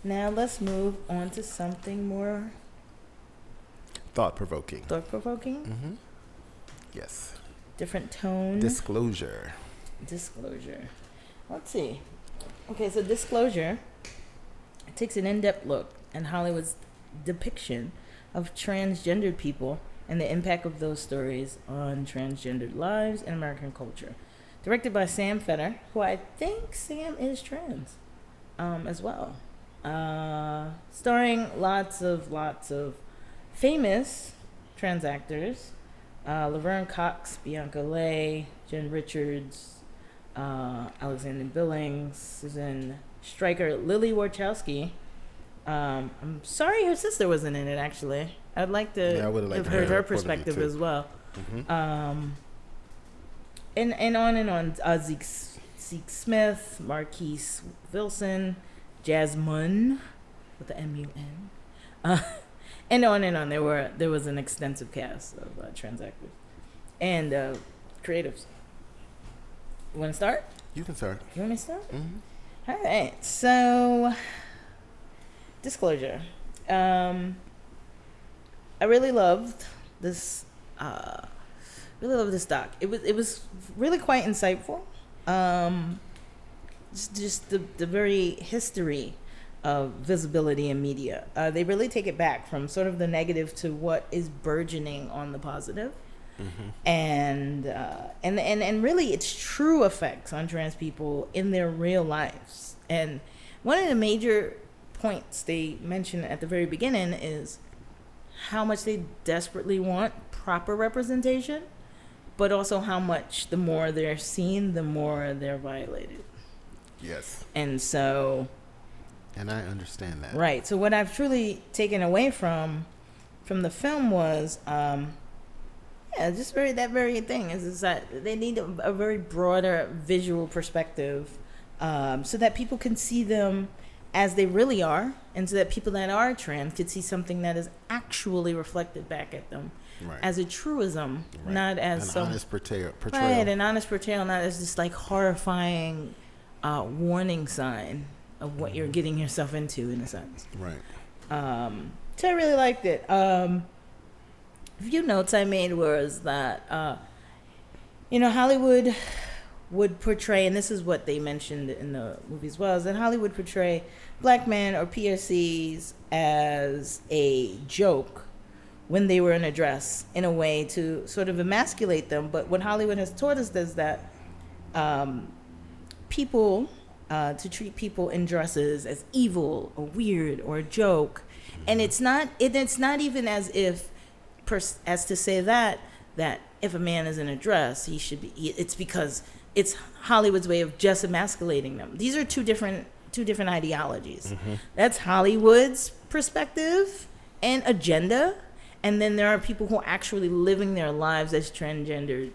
Now let's move on to something more Thought provoking. thought provoking, Mm-hmm. Yes. different tone. Disclosure. Disclosure. Let's see. Okay, so Disclosure takes an in depth look at Hollywood's depiction of transgendered people and the impact of those stories on transgendered lives and American culture. Directed by Sam Feder, who I think Sam is trans um, as well. Uh, starring lots of, lots of famous trans actors uh, Laverne Cox, Bianca Leigh, Jen Richards, uh, Alexandra Billings, Susan Stryker, Lilly Wachowski. Um, I'm sorry her sister wasn't in it, actually. I'd like to Yeah, liked heard her her point of view, perspective as well. Mm-hmm. Um, and, and on and on. Uh, Zeke, Zeke Smith, Marquise Wilson, Jasmine with the M U N. Uh, and on and on. There were there was an extensive cast of uh, trans actors and uh, creatives. You want to start? You can start. You want me to start? Mm-hmm. All right. So, disclosure. Um, I really loved this. Uh, really loved this doc. It was it was really quite insightful. Um, just, just the the very history of visibility in media. Uh, they really take it back from sort of the negative to what is burgeoning on the positive and uh, and and and really its true effects on trans people in their real lives. And one of the major points they mention at the very beginning is how much they desperately want proper representation, but also how much the more they're seen, the more they're violated. Yes. And so And I understand that. Right. So what I've truly taken away from from the film was, um, yeah, just very that very thing is, is that they need a, a very broader visual perspective, um, so that people can see them as they really are, and so that people that are trans could see something that is actually reflected back at them Right. as a truism, Right. not as An some honest portrayal. portrayal. Right, an honest portrayal, not as this like horrifying uh, warning sign of what you're getting yourself into, in a sense. Right. Um, so I really liked it. Um, a few notes I made was that, uh, you know, Hollywood would portray, and this is what they mentioned in the movie as well, is that Hollywood portray black men or POCs as a joke when they were in a dress in a way to sort of emasculate them. But what Hollywood has taught us is that um, people uh, to treat people in dresses as evil or weird or a joke, and it's not. It, it's not even as if, pers- as to say that that if a man is in a dress, he should be. It's because it's Hollywood's way of just emasculating them. These are two different two different ideologies. That's Hollywood's perspective and agenda, and then there are people who are actually living their lives as transgendered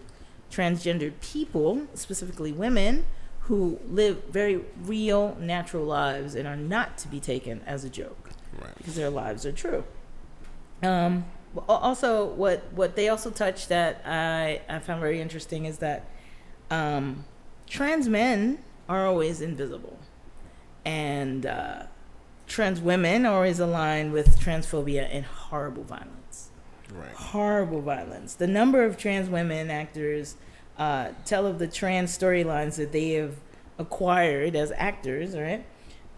transgendered people, specifically women, who live very real, natural lives and are not to be taken as a joke Right. because their lives are true. Um, also, what what they also touched that I I found very interesting is that um, trans men are always invisible, and uh, trans women are always aligned with transphobia and horrible violence Right. horrible violence. The number of trans women actors uh, tell of the trans storylines that they have acquired as actors, right?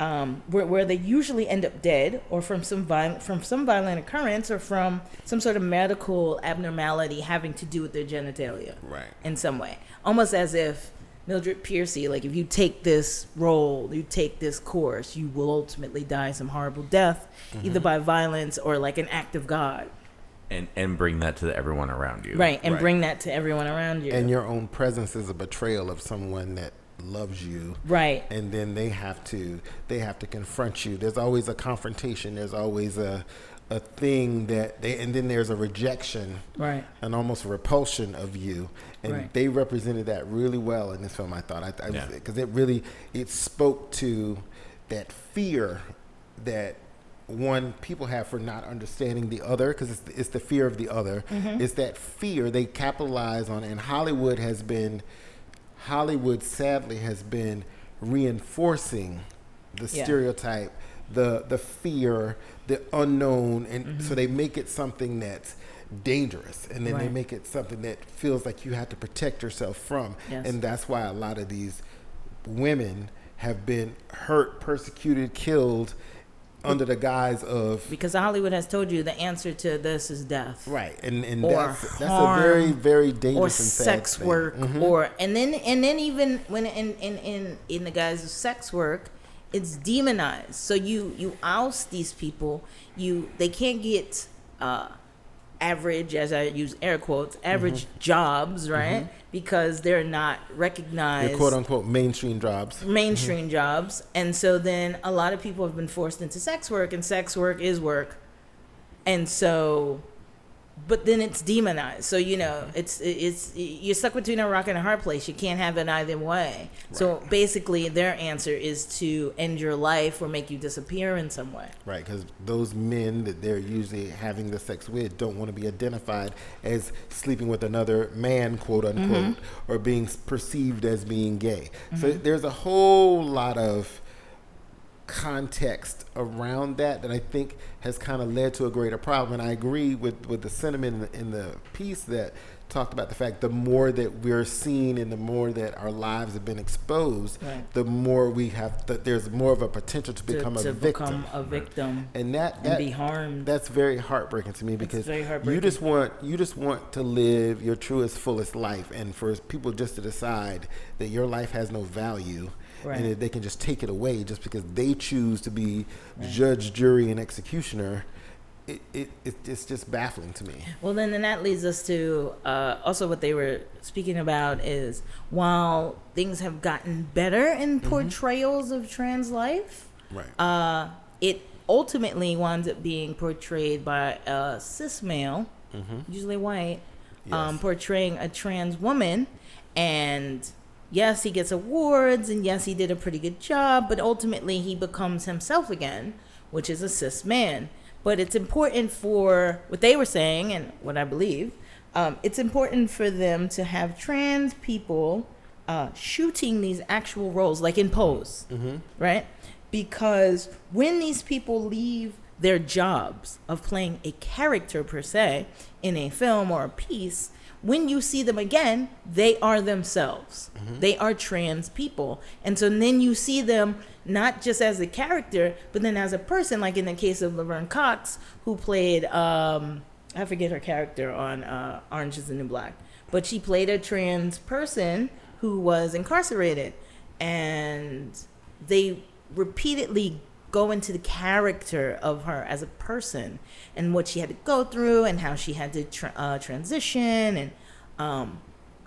Um, where, where they usually end up dead or from some violent from some violent occurrence or from some sort of medical abnormality having to do with their genitalia Right. in some way almost as if mildred piercy like if you take this role you take this course you will ultimately die some horrible death either by violence or like an act of god and and bring that to everyone around you. right and Right. bring that to everyone around you And your own presence is a betrayal of someone that loves you. right and then they have to they have to confront you there's always a confrontation there's always a a thing that they and then there's a rejection right and almost a repulsion of you and Right. they represented that really well in this film i thought i Yeah. because it really it spoke to that fear that one people have for not understanding the other because it's, it's the fear of the other Mm-hmm. it's that fear they capitalize on and hollywood has been hollywood sadly has been reinforcing the Yeah. stereotype the the fear the unknown and Mm-hmm. so they make it something that's dangerous and then they make it something that feels like you have to protect yourself from Yes. and that's why a lot of these women have been hurt persecuted killed under the guise of because hollywood has told you the answer to this is death right and and Or that's that's a very very or dangerous sad sex thing. Mm-hmm. work or and then and then even when in in in in the guise of sex work it's demonized so you you oust these people you they can't get uh average as i use air quotes average Mm-hmm. jobs right because they're not recognized Your quote unquote mainstream jobs mainstream Mm-hmm. jobs and so then a lot of people have been forced into sex work and sex work is work and so but then it's demonized. So you know Mm-hmm. it's it's you're stuck between a rock and a hard place. You can't have it either way. So basically their answer is to end your life or make you disappear in some way. Right, because those men that they're usually having the sex with don't want to be identified as sleeping with another man, quote unquote, or being perceived as being gay. So there's a whole lot of context around that that I think has kind of led to a greater problem. And I agree with, with the sentiment in the, in the piece that talked about the fact the more that we're seen and the more that our lives have been exposed, Right. the more we have, that there's more of a potential to to, become to a victim. become a victim and that, and be harmed that's very heartbreaking to me because you just want you just want to live your truest, fullest life, and for people just to decide that your life has no value. Right. And they can just take it away just because they choose to be judge, jury, and executioner, it, it, it it's just baffling to me. Well, then, then that leads us to uh, also what they were speaking about is while things have gotten better in portrayals of trans life, Right. uh, it ultimately winds up being portrayed by a cis male, usually white, um, portraying a trans woman. And yes, he gets awards, and yes, he did a pretty good job, but ultimately he becomes himself again, which is a cis man. But it's important for what they were saying, and what I believe, um, it's important for them to have trans people uh, shooting these actual roles, like in Pose, right? Because when these people leave their jobs of playing a character per se in a film or a piece, when you see them again, they are themselves. They are trans people. And so then you see them not just as a character, but then as a person, like in the case of Laverne Cox, who played, um, I forget her character on uh, Orange is the New Black, but she played a trans person who was incarcerated. And they repeatedly go into the character of her as a person and what she had to go through and how she had to tra- uh, transition and um,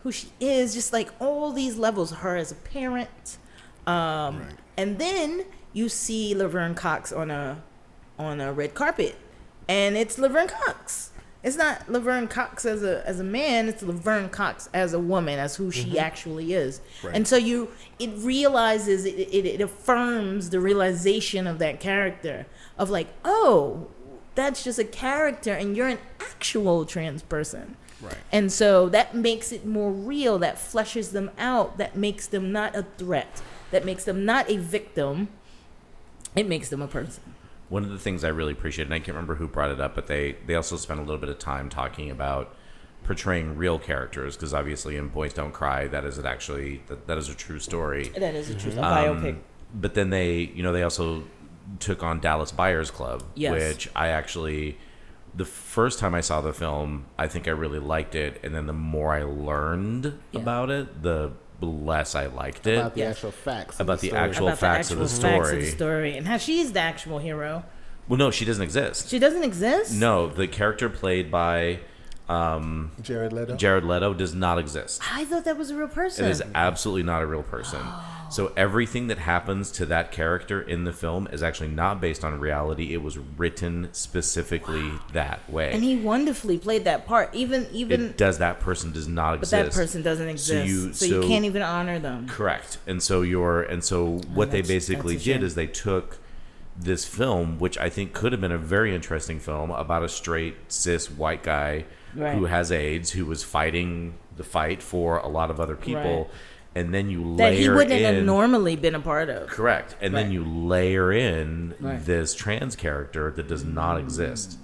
who she is, just like all these levels. Her as a parent, um, Right. and then you see Laverne Cox on a on a red carpet, and it's Laverne Cox. It's not Laverne Cox as a as a man. It's Laverne Cox as a woman, as who she mm-hmm. actually is. Right. And so you, it realizes, it, it, it affirms the realization of that character of like, oh, that's just a character, and you're an actual trans person. Right. And so that makes it more real. That fleshes them out. That makes them not a threat. That makes them not a victim. It makes them a person. One of the things I really appreciate, and I can't remember who brought it up, but they they also spent a little bit of time talking about portraying real characters because obviously in Boys Don't Cry that is it actually that, that is a true story. That is a true a Um, biopic. but then they, you know, they also took on Dallas Buyers Club, Yes. which I actually, the first time I saw the film, I think I really liked it, and then the more I learned Yeah. about it, the less I liked it. about the Yes. actual facts. About the story. actual- about facts the of the actual facts of story. the story and how she's the actual hero. well, no, she doesn't exist. She doesn't exist. No, the character played by um, Jared Leto. Jared Leto does not exist. I thought that was a real person. It is absolutely not a real person. So everything that happens to that character in the film is actually not based on reality. It was written specifically that way. and he wonderfully played that part. Even even it does that person does not exist. but that person doesn't exist. So you- so you can't even honor them. Correct. And so you're and so oh, what they basically did is they took this film, which I think could have been a very interesting film about a straight cis white guy Right. who has AIDS, who was fighting the fight for a lot of other people, Right. And then you That layer he wouldn't have in normally been a part of. correct, and then you layer in Right. this trans character that does not exist.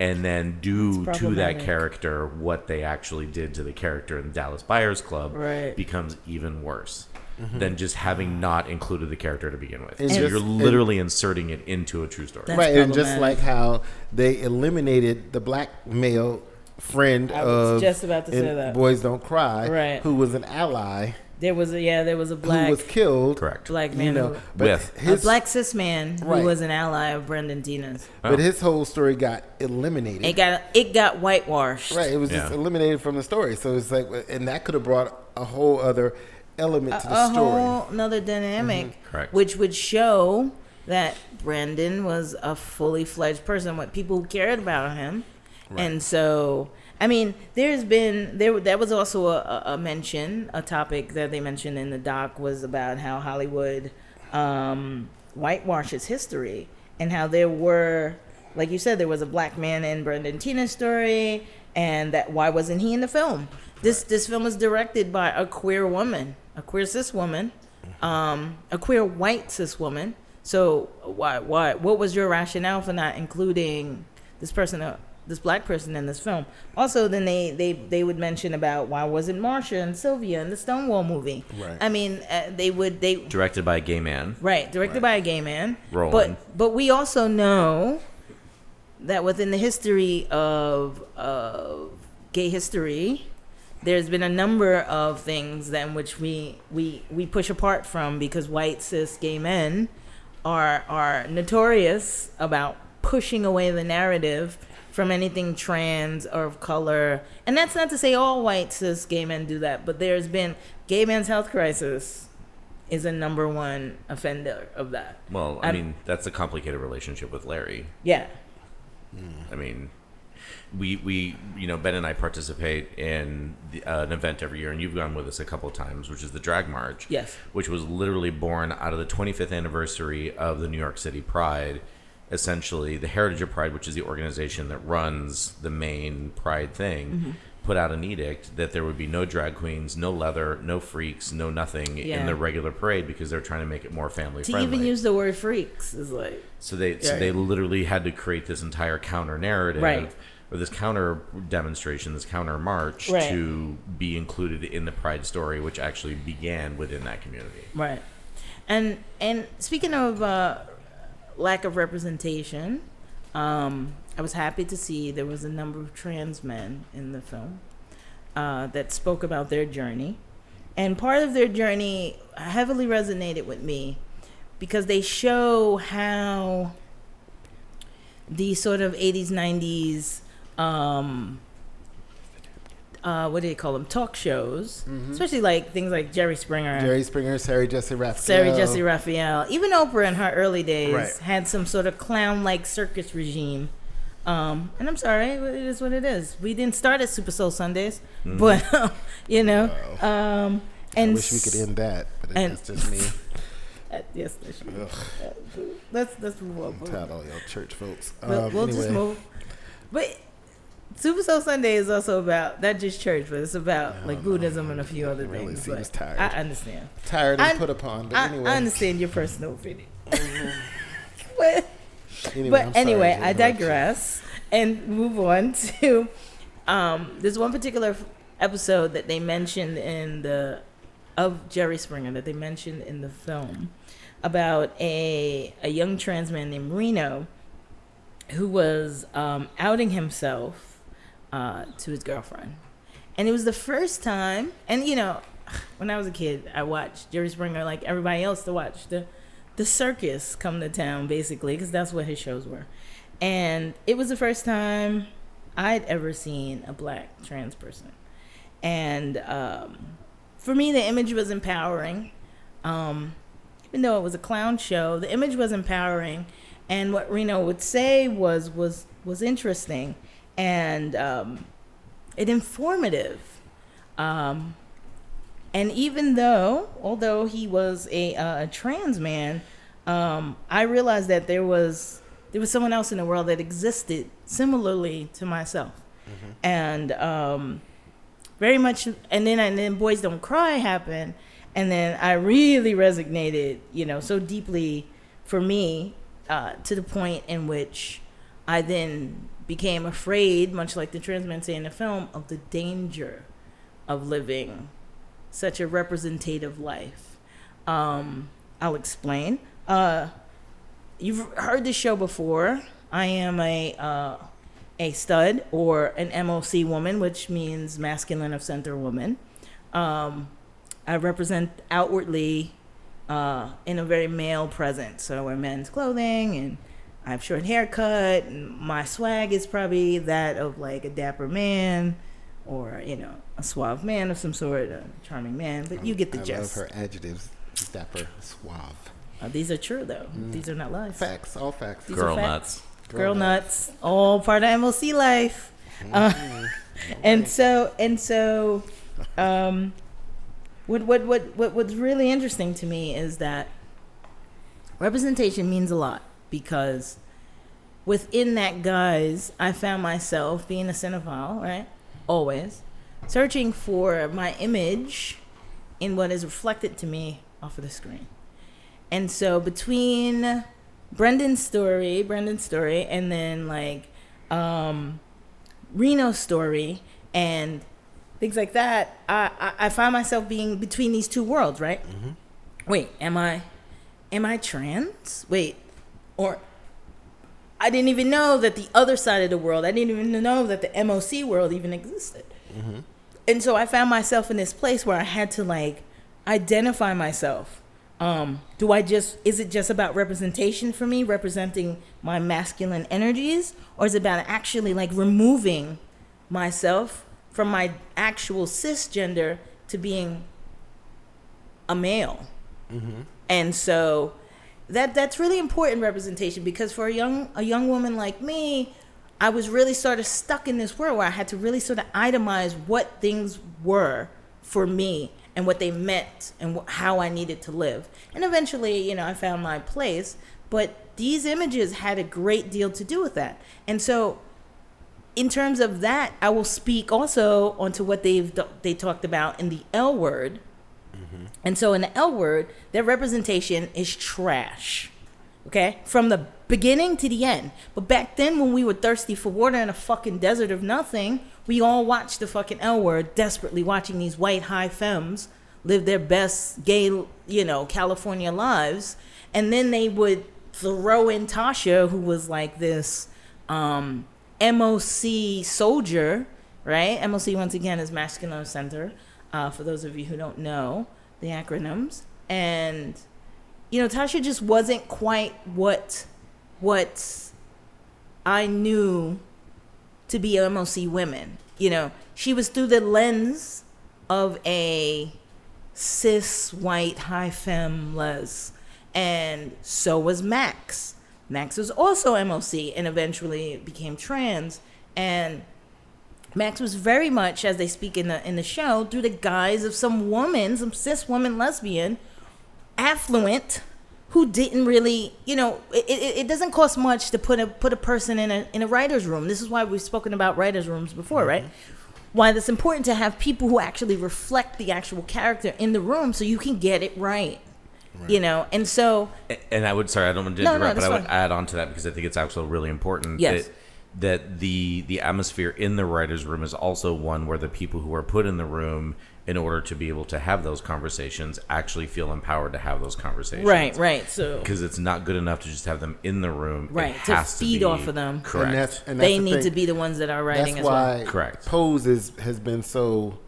And then do to that character what they actually did to the character in Dallas Buyers Club Right. becomes even worse mm-hmm. than just having not included the character to begin with. It's so just- you're literally inserting it into a true story. Right, and just like how they eliminated the black male friend I was of just about to say that. Boys Don't Cry, Right. who was an ally There was a yeah, there was a black who was killed. Correct. black You man, know, who- but With. a his black cis man Right. who was an ally of Brandon Teena's. Oh. but his whole story got eliminated. It got it got whitewashed. Right, it was just eliminated from the story. So it's like, and that could have brought a whole other element to the a story. whole another dynamic, mm-hmm. Correct. which would show that Brendan was a fully fledged person, what people cared about him, and so I mean, there's been there that was also a, a- mention, a topic that they mentioned in the doc was about how Hollywood um, whitewashes history and how there were, like you said, there was a black man in Brandon Teena's story, and that why wasn't he in the film? This this film was directed by a queer woman, a queer cis woman, um, a queer white cis woman. So why why what was your rationale for not including this person, uh, this black person in this film? Also, then they they they would mention about why wasn't Marsha and Sylvia in the Stonewall movie? Right. I mean, uh, they would they Directed by a gay man. Right, directed by a gay man. Roland. But but we also know that within the history of of gay history, there's been a number of things that in which we we we push apart from because white cis gay men are are notorious about pushing away the narrative from anything trans or of color. And that's not to say all white cis gay men do that, but there's been gay men's health crisis is a number one offender of that. Well, I I'm- mean, that's a complicated relationship with Larry. Yeah. I mean, we we you know Ben and I participate in the, uh, an event every year, and you've gone with us a couple of times, which is the Drag March. Yes. Which was literally born out of the 25th anniversary of the New York City Pride. Essentially, the Heritage of Pride, which is the organization that runs the main Pride thing, Mm-hmm. put out an edict that there would be no drag queens, no leather, no freaks, no nothing Yeah. in the regular parade because they're trying to make it more family To friendly. even use the word freaks is like So they so they literally had to create this entire counter narrative Right. or this counter demonstration, this counter march Right. to be included in the Pride story, which actually began within that community. right. And and speaking of uh, lack of representation, um, I was happy to see there was a number of trans men in the film uh, that spoke about their journey, and part of their journey heavily resonated with me because they show how the sort of 80s 90s um uh what do you call them talk shows especially like things like jerry springer Mm-hmm. Jerry Springer, Sally Jessy Raphael. Sally Jessy Raphael, even Oprah in her early days Right. had some sort of clown-like circus regime. Um, and I'm sorry, it is what it is. We didn't start at Super Soul Sundays, but you know, um, I and wish we could end that, but it's just me. uh, yes, that should be- Ugh, uh, let's let's move on. I'm tired of all y'all church folks. We'll, Um, we'll just move. But Super Soul Sunday is also about not just church, but it's about like Buddhism and a few other really things. seems tired. I understand. Tired and I- put upon, but I, anyway. I understand your personal opinion. but Anyway, but anyway, I digress and move on to um, there's one particular episode that they mentioned in the of Jerry Springer that they mentioned in the film about a a young trans man named Reno who was um, outing himself uh, to his girlfriend, and it was the first time. And you know, when I was a kid, I watched Jerry Springer like everybody else to watch the the circus come to town, basically, because that's what his shows were. And it was the first time I'd ever seen a black trans person. And um, for me, the image was empowering. Um, even though it was a clown show, the image was empowering. And what Reno would say was was was interesting, and um, it informative. Um, and even though, although he was a, uh, a trans man, um, I realized that there was there was someone else in the world that existed similarly to myself, mm-hmm. and um, very much. And then and then Boys Don't Cry happened, and then I really resonated, you know, so deeply for me uh, to the point in which I then became afraid, much like the trans men say in the film, of the danger of living such a representative life. Um, I'll explain. Uh, you've heard this show before. I am a uh, a stud or an MOC woman, which means masculine of center woman. Um, I represent outwardly uh, in a very male presence. So I wear men's clothing and I have short haircut. And my swag is probably that of like a dapper man or you know a suave man of some sort, a charming man. But you get the I gist. love her adjectives: dapper, suave. Uh, these are true though. Mm. These are not lies. Facts, all facts. These Girl are facts. nuts. Girl, Girl nuts. all part of MOC life. Uh, Mm-hmm. and so and so, um, what what what what what's really interesting to me is that representation means a lot because within that guise, I found myself being a cinephile, right? Always searching for my image in what is reflected to me off of the screen. And so between Brandon's story, Brandon's story, and then like um, Reno's story and things like that, I, I, I find myself being between these two worlds, right? Wait, am I am I trans? Wait, or I didn't even know that the other side of the world, I didn't even know that the MOC world even existed. And so I found myself in this place where I had to like identify myself. Um, do I just is it just about representation for me, representing my masculine energies, or is it about actually like removing myself from my actual cisgender to being a male? And so that that's really important representation because for a young a young woman like me, I was really sort of stuck in this world where I had to really sort of itemize what things were for me and what they meant and wh- how I needed to live. And eventually, you know, I found my place, but these images had a great deal to do with that. And so in terms of that, I will speak also onto what they've they talked about in the L word. And so in the L word, their representation is trash. Okay? From the beginning to the end. But back then when we were thirsty for water in a fucking desert of nothing, we all watched the fucking L word desperately watching these white high femmes live their best gay, you know, California lives. And then they would throw in Tasha, who was like this um, MOC soldier, right? MOC, once again, is Masculine Center, uh, for those of you who don't know the acronyms. And, you know, Tasha just wasn't quite what, what I knew to be MOC women. You know, she was through the lens of a cis white high femme les, and so was Max. Max was also MOC and eventually became trans, and Max was very much, as they speak in the in the show, through the guise of some woman, some cis woman lesbian, affluent, who didn't really, you know, it, it, it doesn't cost much to put a put a person in a in a writer's room. This is why we've spoken about writers' rooms before, mm-hmm. right? Why it's important to have people who actually reflect the actual character in the room so you can get it right. You know, and so And I would sorry, I don't want to No, no, interrupt, but I would fine. add on to that because I think it's actually really important Yes. that that the the atmosphere in the writers' room is also one where the people who are put in the room in order to be able to have those conversations, actually feel empowered to have those conversations. Right, right. So Because it's not good enough to just have them in the room. It Right, to has feed be- off of them. Correct. And that's, and that's they the need thing. to be the ones that are writing That's as why well. Correct. Pose is, has been so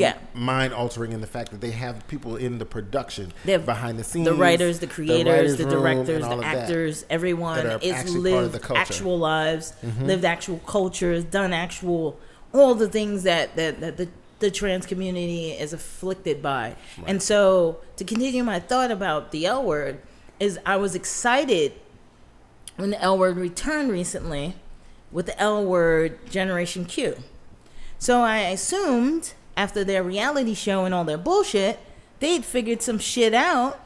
Yeah. mind altering in the fact that they have people in the production They have behind the scenes, The writers, the creators, writers' the directors, the actors, everyone is actually part of the lived. Mm-hmm. actual lives, lived actual cultures, done actual all the things that that, that the the trans community is afflicted by. And so to continue my thought about the L word is I was excited when the L word returned recently with the L word Generation Q. So I assumed after their reality show and all their bullshit, they'd figured some shit out.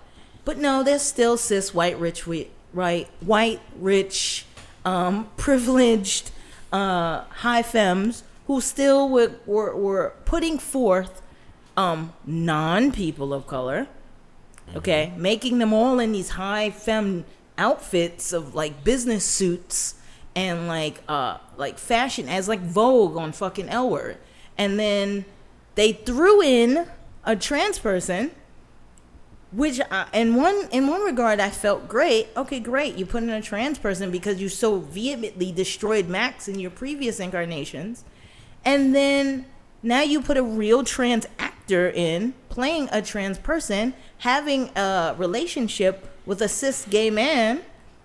But no, they're still cis white rich right white rich um, privileged uh, high femmes who still were, were, were putting forth um, non people of color okay making them all in these high femme outfits of like business suits and like uh like fashion as like vogue on fucking l word and then they threw in a trans person which I, in one in one regard I felt great. Okay, great. You put in a trans person because you so vehemently destroyed Max in your previous incarnations, and then now you put a real trans actor in playing a trans person, having a relationship with a cis gay man.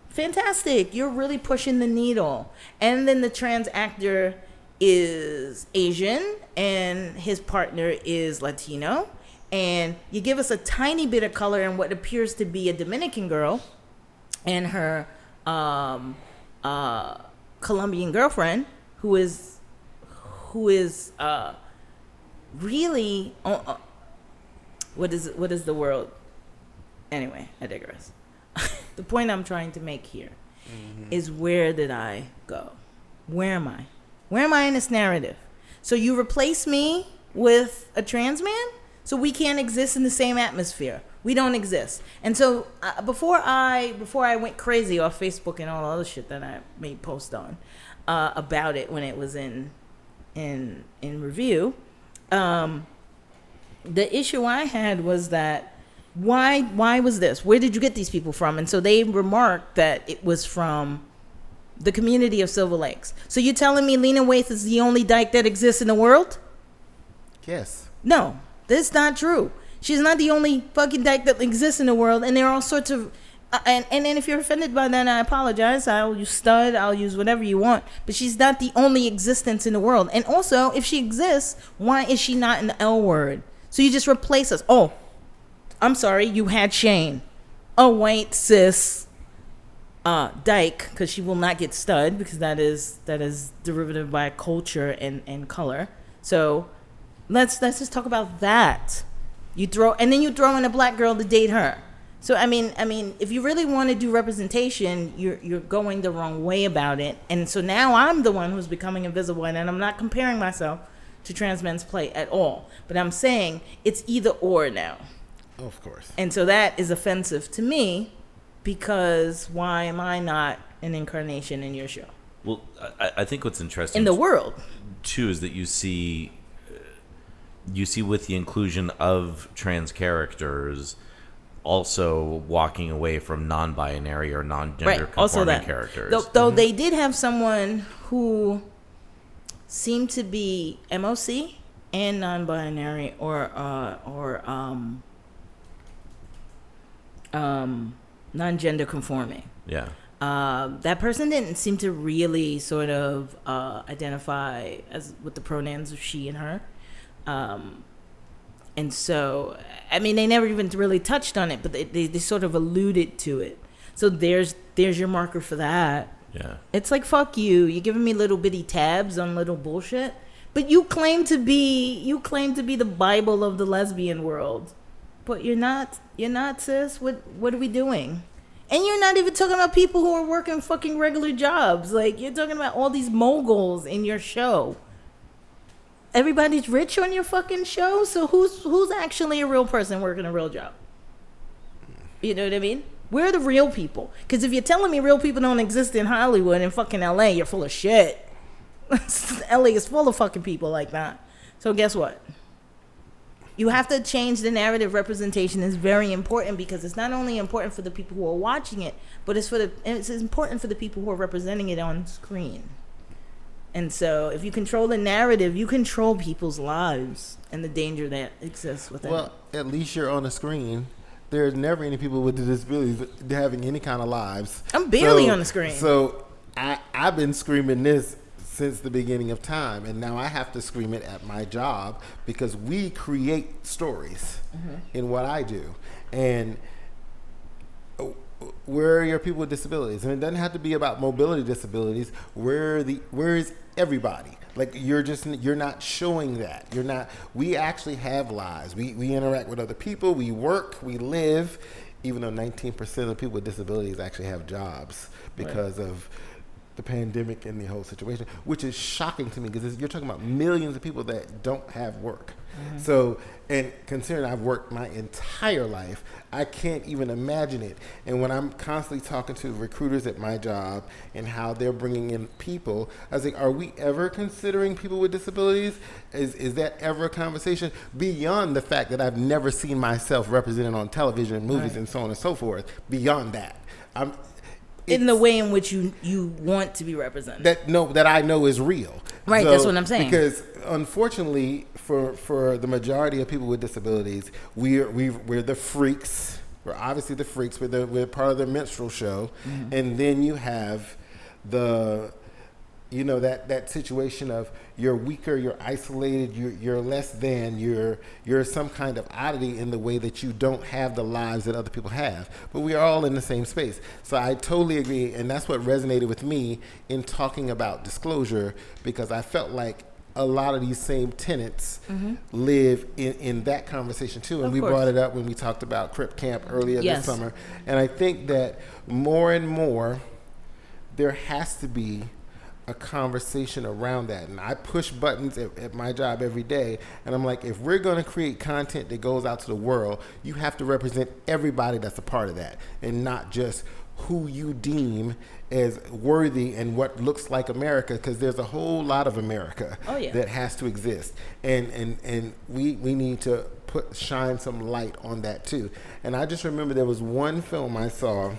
Fantastic. You're really pushing the needle. And then the trans actor is Asian and his partner is Latino and you give us a tiny bit of color in what appears to be a Dominican girl and her um, uh, Colombian girlfriend, who is who is uh, really uh, uh, what is what is the world? Anyway, I digress. the point I'm trying to make here is where did I go? Where am I? Where am I in this narrative? So you replace me with a trans man? So we can't exist in the same atmosphere. We don't exist. And so uh, before I before I went crazy off Facebook and all the other shit that I made post on uh, about it when it was in in in review, um, the issue I had was that why why was this? Where did you get these people from? And so they remarked that it was from the community of Silver Lakes. So you're telling me Lena Waithe is the only dyke that exists in the world? Yes. No, that's not true. She's not the only fucking dyke that exists in the world, and there are all sorts of. Uh, and, and and if you're offended by that, I apologize. I'll use stud. I'll use whatever you want. But she's not the only existence in the world. And also, if she exists, why is she not in the L word? So you just replace us. Oh, I'm sorry. You had Shane, Oh wait, cis uh, dyke, because she will not get stud because that is that is derivative by culture and and color. So let's let's just talk about that. You throw and then you throw in a black girl to date her. So I mean, I mean, if you really want to do representation, you're you're going the wrong way about it. And so now I'm the one who's becoming invisible, and I'm not comparing myself to trans men's play at all. But I'm saying it's either or now. Of course. And so that is offensive to me because why am I not an incarnation in your show? Well, I, I think what's interesting In the world. too is that you see uh, you see with the inclusion of trans characters also walking away from non-binary or non-gender right. conforming Also that. characters. Though, though they did have someone who seemed to be MOC and non-binary or uh, or um, um, non-gender conforming. yeah. Uh, that person didn't seem to really sort of uh, identify as with the pronouns of she and her. Um, and so, I mean, they never even really touched on it, but they, they, they sort of alluded to it. So there's there's your marker for that. Yeah. It's like fuck you. You're giving me little bitty tabs on little bullshit, but you claim to be you claim to be the Bible of the lesbian world, but you're not. You're not, sis. What what are we doing? And you're not even talking about people who are working fucking regular jobs. Like you're talking about all these moguls in your show. Everybody's rich on your fucking show, so who's who's actually a real person working a real job? You know what I mean? We're the real people. Because if you're telling me real people don't exist in Hollywood and fucking LA, you're full of shit. LA is full of fucking people like that. So guess what? You have to change the narrative. Representation is very important because it's not only important for the people who are watching it, but it's for the it's important for the people who are representing it on screen. And so, if you control the narrative, you control people's lives and the danger that exists within. Well, at least you're on the screen. There's never any people with disabilities having any kind of lives. I'm barely on the screen. So I I've been screaming this since the beginning of time, and now I have to scream it at my job because we create stories Mm-hmm. in what I do, and uh, where are your people with disabilities? And it doesn't have to be about mobility disabilities. Where the where is everybody? Like you're just you're not showing that. You're not. We actually have lives. We we interact with other people. We work. We live. Even though 19% of people with disabilities actually have jobs because of the pandemic and the whole situation, which is shocking to me because you're talking about millions of people that don't have work. Mm-hmm. So, and considering I've worked my entire life, I can't even imagine it. And when I'm constantly talking to recruiters at my job and how they're bringing in people, I was like, are we ever considering people with disabilities? Is, is that ever a conversation beyond the fact that I've never seen myself represented on television and movies Right. and so on and so forth? Beyond that, I'm in the way in which you you want to be represented. that no that I know is real. Right, that's what I'm saying. Because unfortunately, for for the majority of people with disabilities, we're we we're the freaks. We're obviously the freaks. We're the, we're part of the minstrel show, Mm-hmm. and then you have the you know that that situation of you're weaker, you're isolated, you're you're less than, you're you're some kind of oddity in the way that you don't have the lives that other people have. But we are all in the same space. So I totally agree, and that's what resonated with me in talking about disclosure because I felt like a lot of these same tenets mm-hmm. live in, in that conversation too. And Of we course. brought it up when we talked about Crip Camp earlier Yes. this summer. And I think that more and more there has to be a conversation around that. And I push buttons at, at my job every day. And I'm like, if we're going to create content that goes out to the world, you have to represent everybody that's a part of that and not just who you deem as worthy and what looks like America because there's a whole lot of America Oh, yeah. that has to exist and and and we we need to put shine some light on that too and I just remember there was one film I saw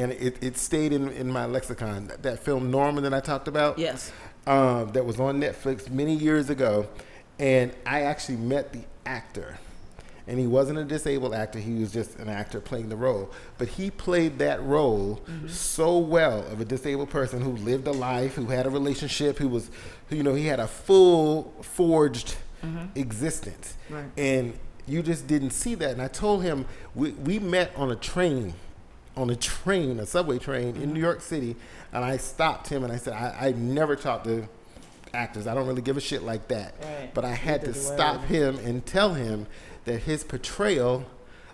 and it, it stayed in, in my lexicon. That, that film Norman that I talked about, Yes. um, that was on Netflix many years ago, and I actually met the actor, and he wasn't a disabled actor; he was just an actor playing the role. But he played that role so well of a disabled person who lived a life, who had a relationship, who was, who, you know, he had a full forged existence, Right. and you just didn't see that. And I told him we, we met on a train, on a train, a subway train in New York City, and I stopped him and I said, I, I never talk to actors. I don't really give a shit like that. Right. But I had to stop him and tell him that his portrayal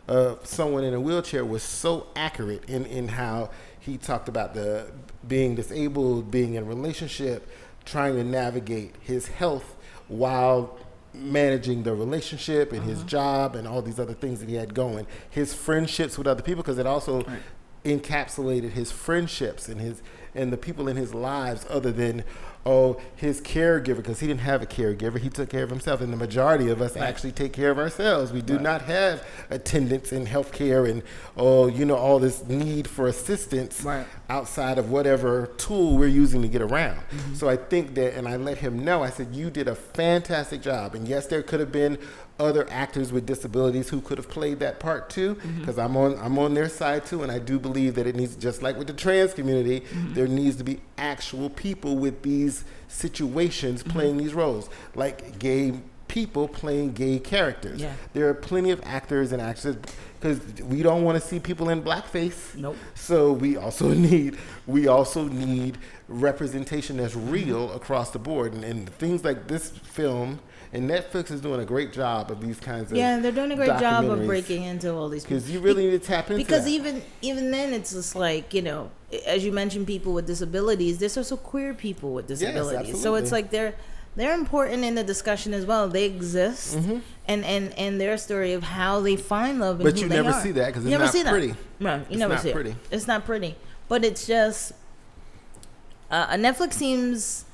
of someone in a wheelchair was so accurate in, in how he talked about the being disabled, being in a relationship, trying to navigate his health while managing the relationship and his uh-huh. job and all these other things that he had going. His friendships with other people because it also encapsulated his friendships and his and the people in his lives other than oh his caregiver because he didn't have a caregiver. He took care of himself and the majority of us actually take care of ourselves. We do not have attendants in healthcare and oh you know all this need for assistance Right. outside of whatever tool we're using to get around. Mm-hmm. So i think that and i let him know i said you did a fantastic job. And yes there could have been other actors with disabilities who could have played that part too mm-hmm. because i'm on i'm on their side too and i do believe that it needs just like with the trans community mm-hmm. there needs to be actual people with these situations mm-hmm. playing these roles like gay people playing gay characters. Yeah. there are plenty of actors and actresses because we don't want to see people in blackface. Nope. so we also need we also need representation that's real across the board, and, and things like this film and Netflix is doing a great job of these kinds of Yeah, they're doing a great job of breaking into all these because you really need to tap into because that. even even then it's just like you know as you mentioned people with disabilities there's also queer people with disabilities so it's like they're they're important in the discussion as well they exist and and and their story of how they find love and Mm-hmm. But who you they never are. see that 'cause You it's never not see that. pretty. no you It's never not see pretty. it it's not pretty but it's just uh, netflix seems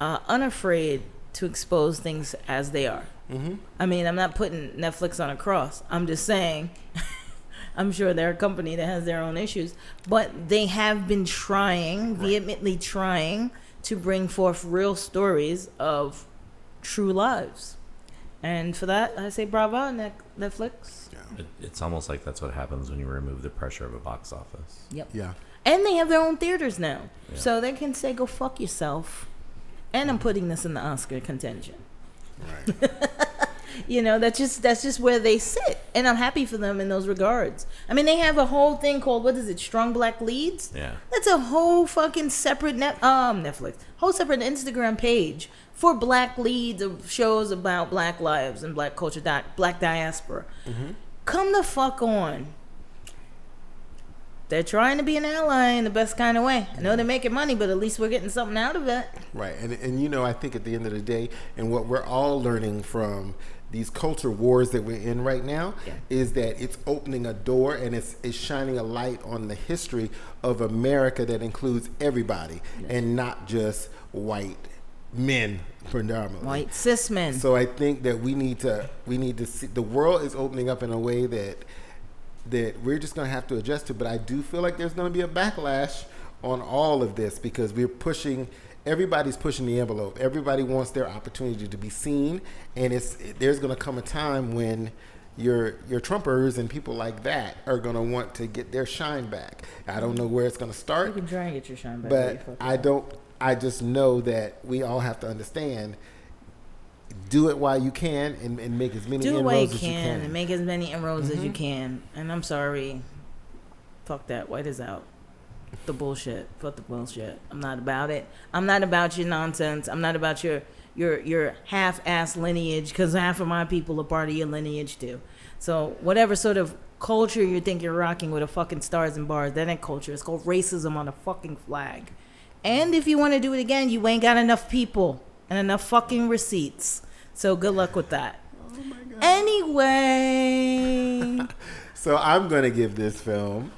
uh, unafraid to expose things as they are mm-hmm. I mean, I'm not putting Netflix on a cross. I'm just saying, I'm sure they're a company that has their own issues, but they have been trying, vehemently trying, to bring forth real stories of true lives. And for that, I say bravo, Net- Netflix. It, it's almost like that's what happens when you remove the pressure of a box office. Yep. Yeah. And they have their own theaters now. Yeah. So they can say, go fuck yourself. And I'm putting this in the Oscar contention. Right. You know, that's just that's just where they sit. And I'm happy for them in those regards. I mean, they have a whole thing called what is it? Strong Black Leads? Yeah. That's a whole fucking separate net um Netflix. Whole separate Instagram page for black leads of shows about black lives and black culture, di- black diaspora. Come the fuck on. They're trying to be an ally in the best kind of way. I know they're making money, but at least we're getting something out of it. Right. And, and you know, I think at the end of the day, and what we're all learning from these culture wars that we're in right now Yeah. is that it's opening a door and it's, it's shining a light on the history of America that includes everybody and not just white men predominantly. White cis men. So I think that we need to we need to see the world is opening up in a way that that we're just going to have to adjust to. But I do feel like there's going to be a backlash on all of this because we're pushing. Everybody's pushing the envelope. Everybody wants their opportunity to be seen, and it's there's going to come a time when your your Trumpers and people like that are going to want to get their shine back. I don't know where it's going to you start, can try and get your shine back. but I don't. I just know that we all have to understand. Do it while you can, and, and make as many do inroads what you as can, you can. and make as many inroads as you Mhm. can. And I'm sorry, fuck that. White is out. The bullshit. Fuck the bullshit. I'm not about it. I'm not about your nonsense. I'm not about your your your half-ass lineage because half of my people are part of your lineage too. So whatever sort of culture you think you're rocking with a fucking stars and bars, that ain't culture. It's called racism on a fucking flag. And if you want to do it again, you ain't got enough people and enough fucking receipts. So good luck with that. Oh anyway, So I'm going to give this film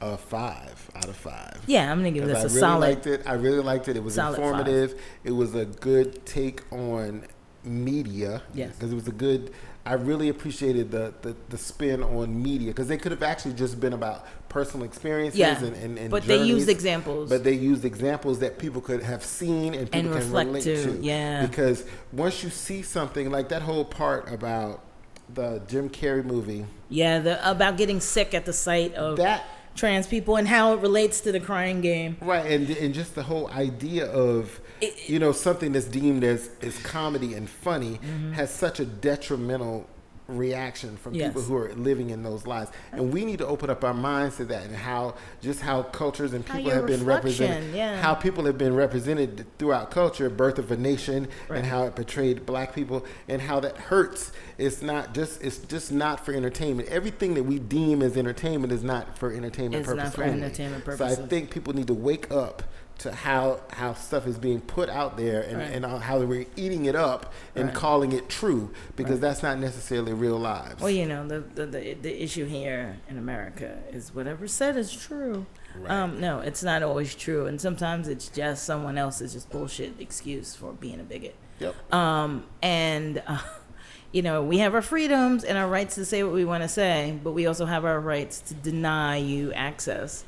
a five out of five. yeah, I'm gonna give this I a really solid. liked it. I really liked it. It was solid five. informative. It was a good take on media. Yes. Because it was a good. I really appreciated the the, the spin on media because they could have actually just been about personal experiences Yeah, and, and, and but they used examples. But they used examples that people could have seen and people can reflect relate to, to. yeah. Because once you see something like that whole part about the Jim Carrey movie, yeah, the about getting sick at the sight of that trans people and how it relates to the crying game. Right, and and just the whole idea of It- you know something that's deemed as as comedy and funny Mm-hmm. has such a detrimental reaction from Yes. people who are living in those lives, and we need to open up our minds to that and how just how cultures and people have been represented, yeah. how people have been represented throughout culture, Birth of a Nation, Right. and how it portrayed black people, and how that hurts. It's not just it's just not for entertainment. Everything that we deem as entertainment is not for entertainment It's not purposes. for only. entertainment So I think people need to wake up to how how stuff is being put out there and, Right. and how we're eating it up and Right. calling it true because Right. that's not necessarily real lives. Well, you know, the, the the the issue here in America is whatever said is true. Right. Um, no, it's not always true, and sometimes it's just someone else's just bullshit excuse for being a bigot. Yep. Um, and uh, you know, we have our freedoms and our rights to say what we want to say, but we also have our rights to deny you access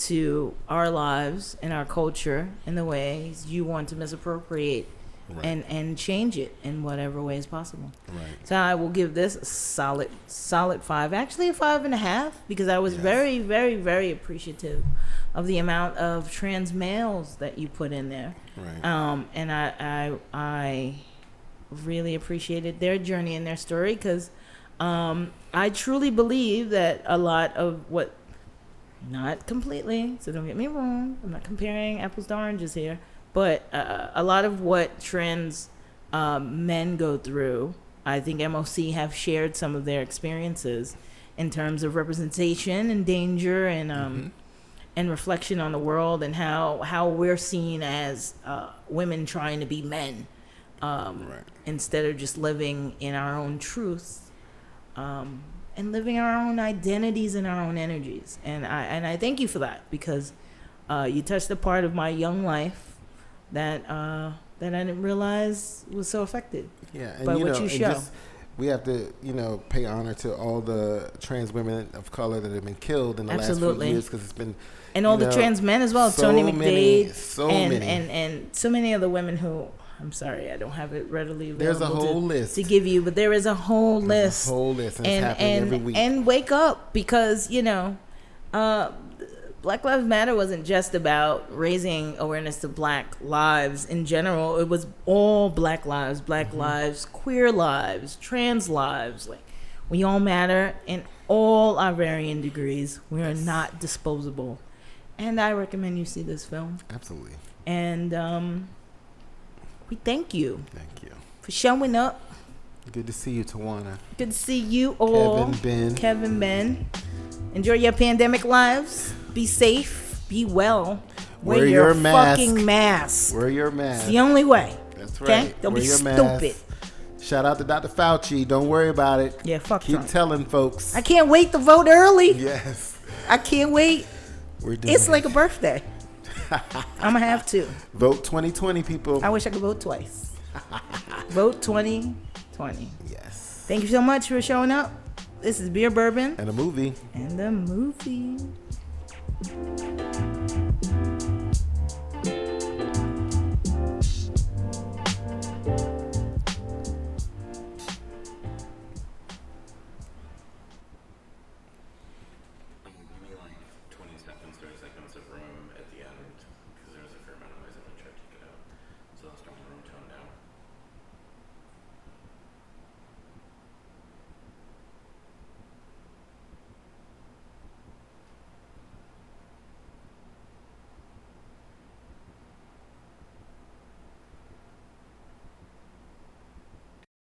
to our lives and our culture in the ways you want to misappropriate Right. and and change it in whatever way is possible. Right. So I will give this a solid, solid five. Actually, a five and a half because I was Yes. very, very, very appreciative of the amount of trans males that you put in there. Right. Um, and I, I, I really appreciated their journey and their story because um, I truly believe that a lot of what, not completely, so don't get me wrong, I'm not comparing apples to oranges here, but uh, a lot of what trans um, men go through, I think MOC have shared some of their experiences in terms of representation and danger and um, and reflection on the world and how how we're seen as uh, women trying to be men um, Right. instead of just living in our own truth um, and living our own identities and our own energies. And I and I thank you for that because uh, you touched a part of my young life that uh, that I didn't realize was so affected. Yeah, and but you what know, you show. just- we have to, you know, pay honor to all the trans women of color that have been killed in the Absolutely. last few years because it's been and all you the trans men as well. so Tony many- McDade, so and, many. and and so many other women who. I'm sorry, I don't have it readily available There's a whole to, list. to give you, but there is a whole There's list. a whole list, and, and happening and every week. and wake up because you know, uh, Black Lives Matter wasn't just about raising awareness to Black lives in general. It was all Black lives, Black Mm-hmm. lives, queer lives, trans lives. Like we all matter in all our varying degrees. We are not disposable, and I recommend you see this film. Absolutely, And um, we thank you thank you. for showing up. Good to see you, Tawana. Good to see you all. Kevin, Ben. Kevin, Ben. Enjoy your pandemic lives. Be safe. Be well. Wear your mask. fucking mask. Wear your mask. It's the only way. That's Okay? right. Don't Wear be your stupid. mask. Shout out to Dr. Fauci. Don't worry about it. Yeah, fuck Keep Trump. telling folks. I can't wait to vote early. yes, I can't wait. we're doing It's it. like a birthday. I'm gonna have to. vote 2020, people. I wish I could vote twice. vote 2020. yes, Thank you so much for showing up. This is Beer Bourbon and a movie. and the movie.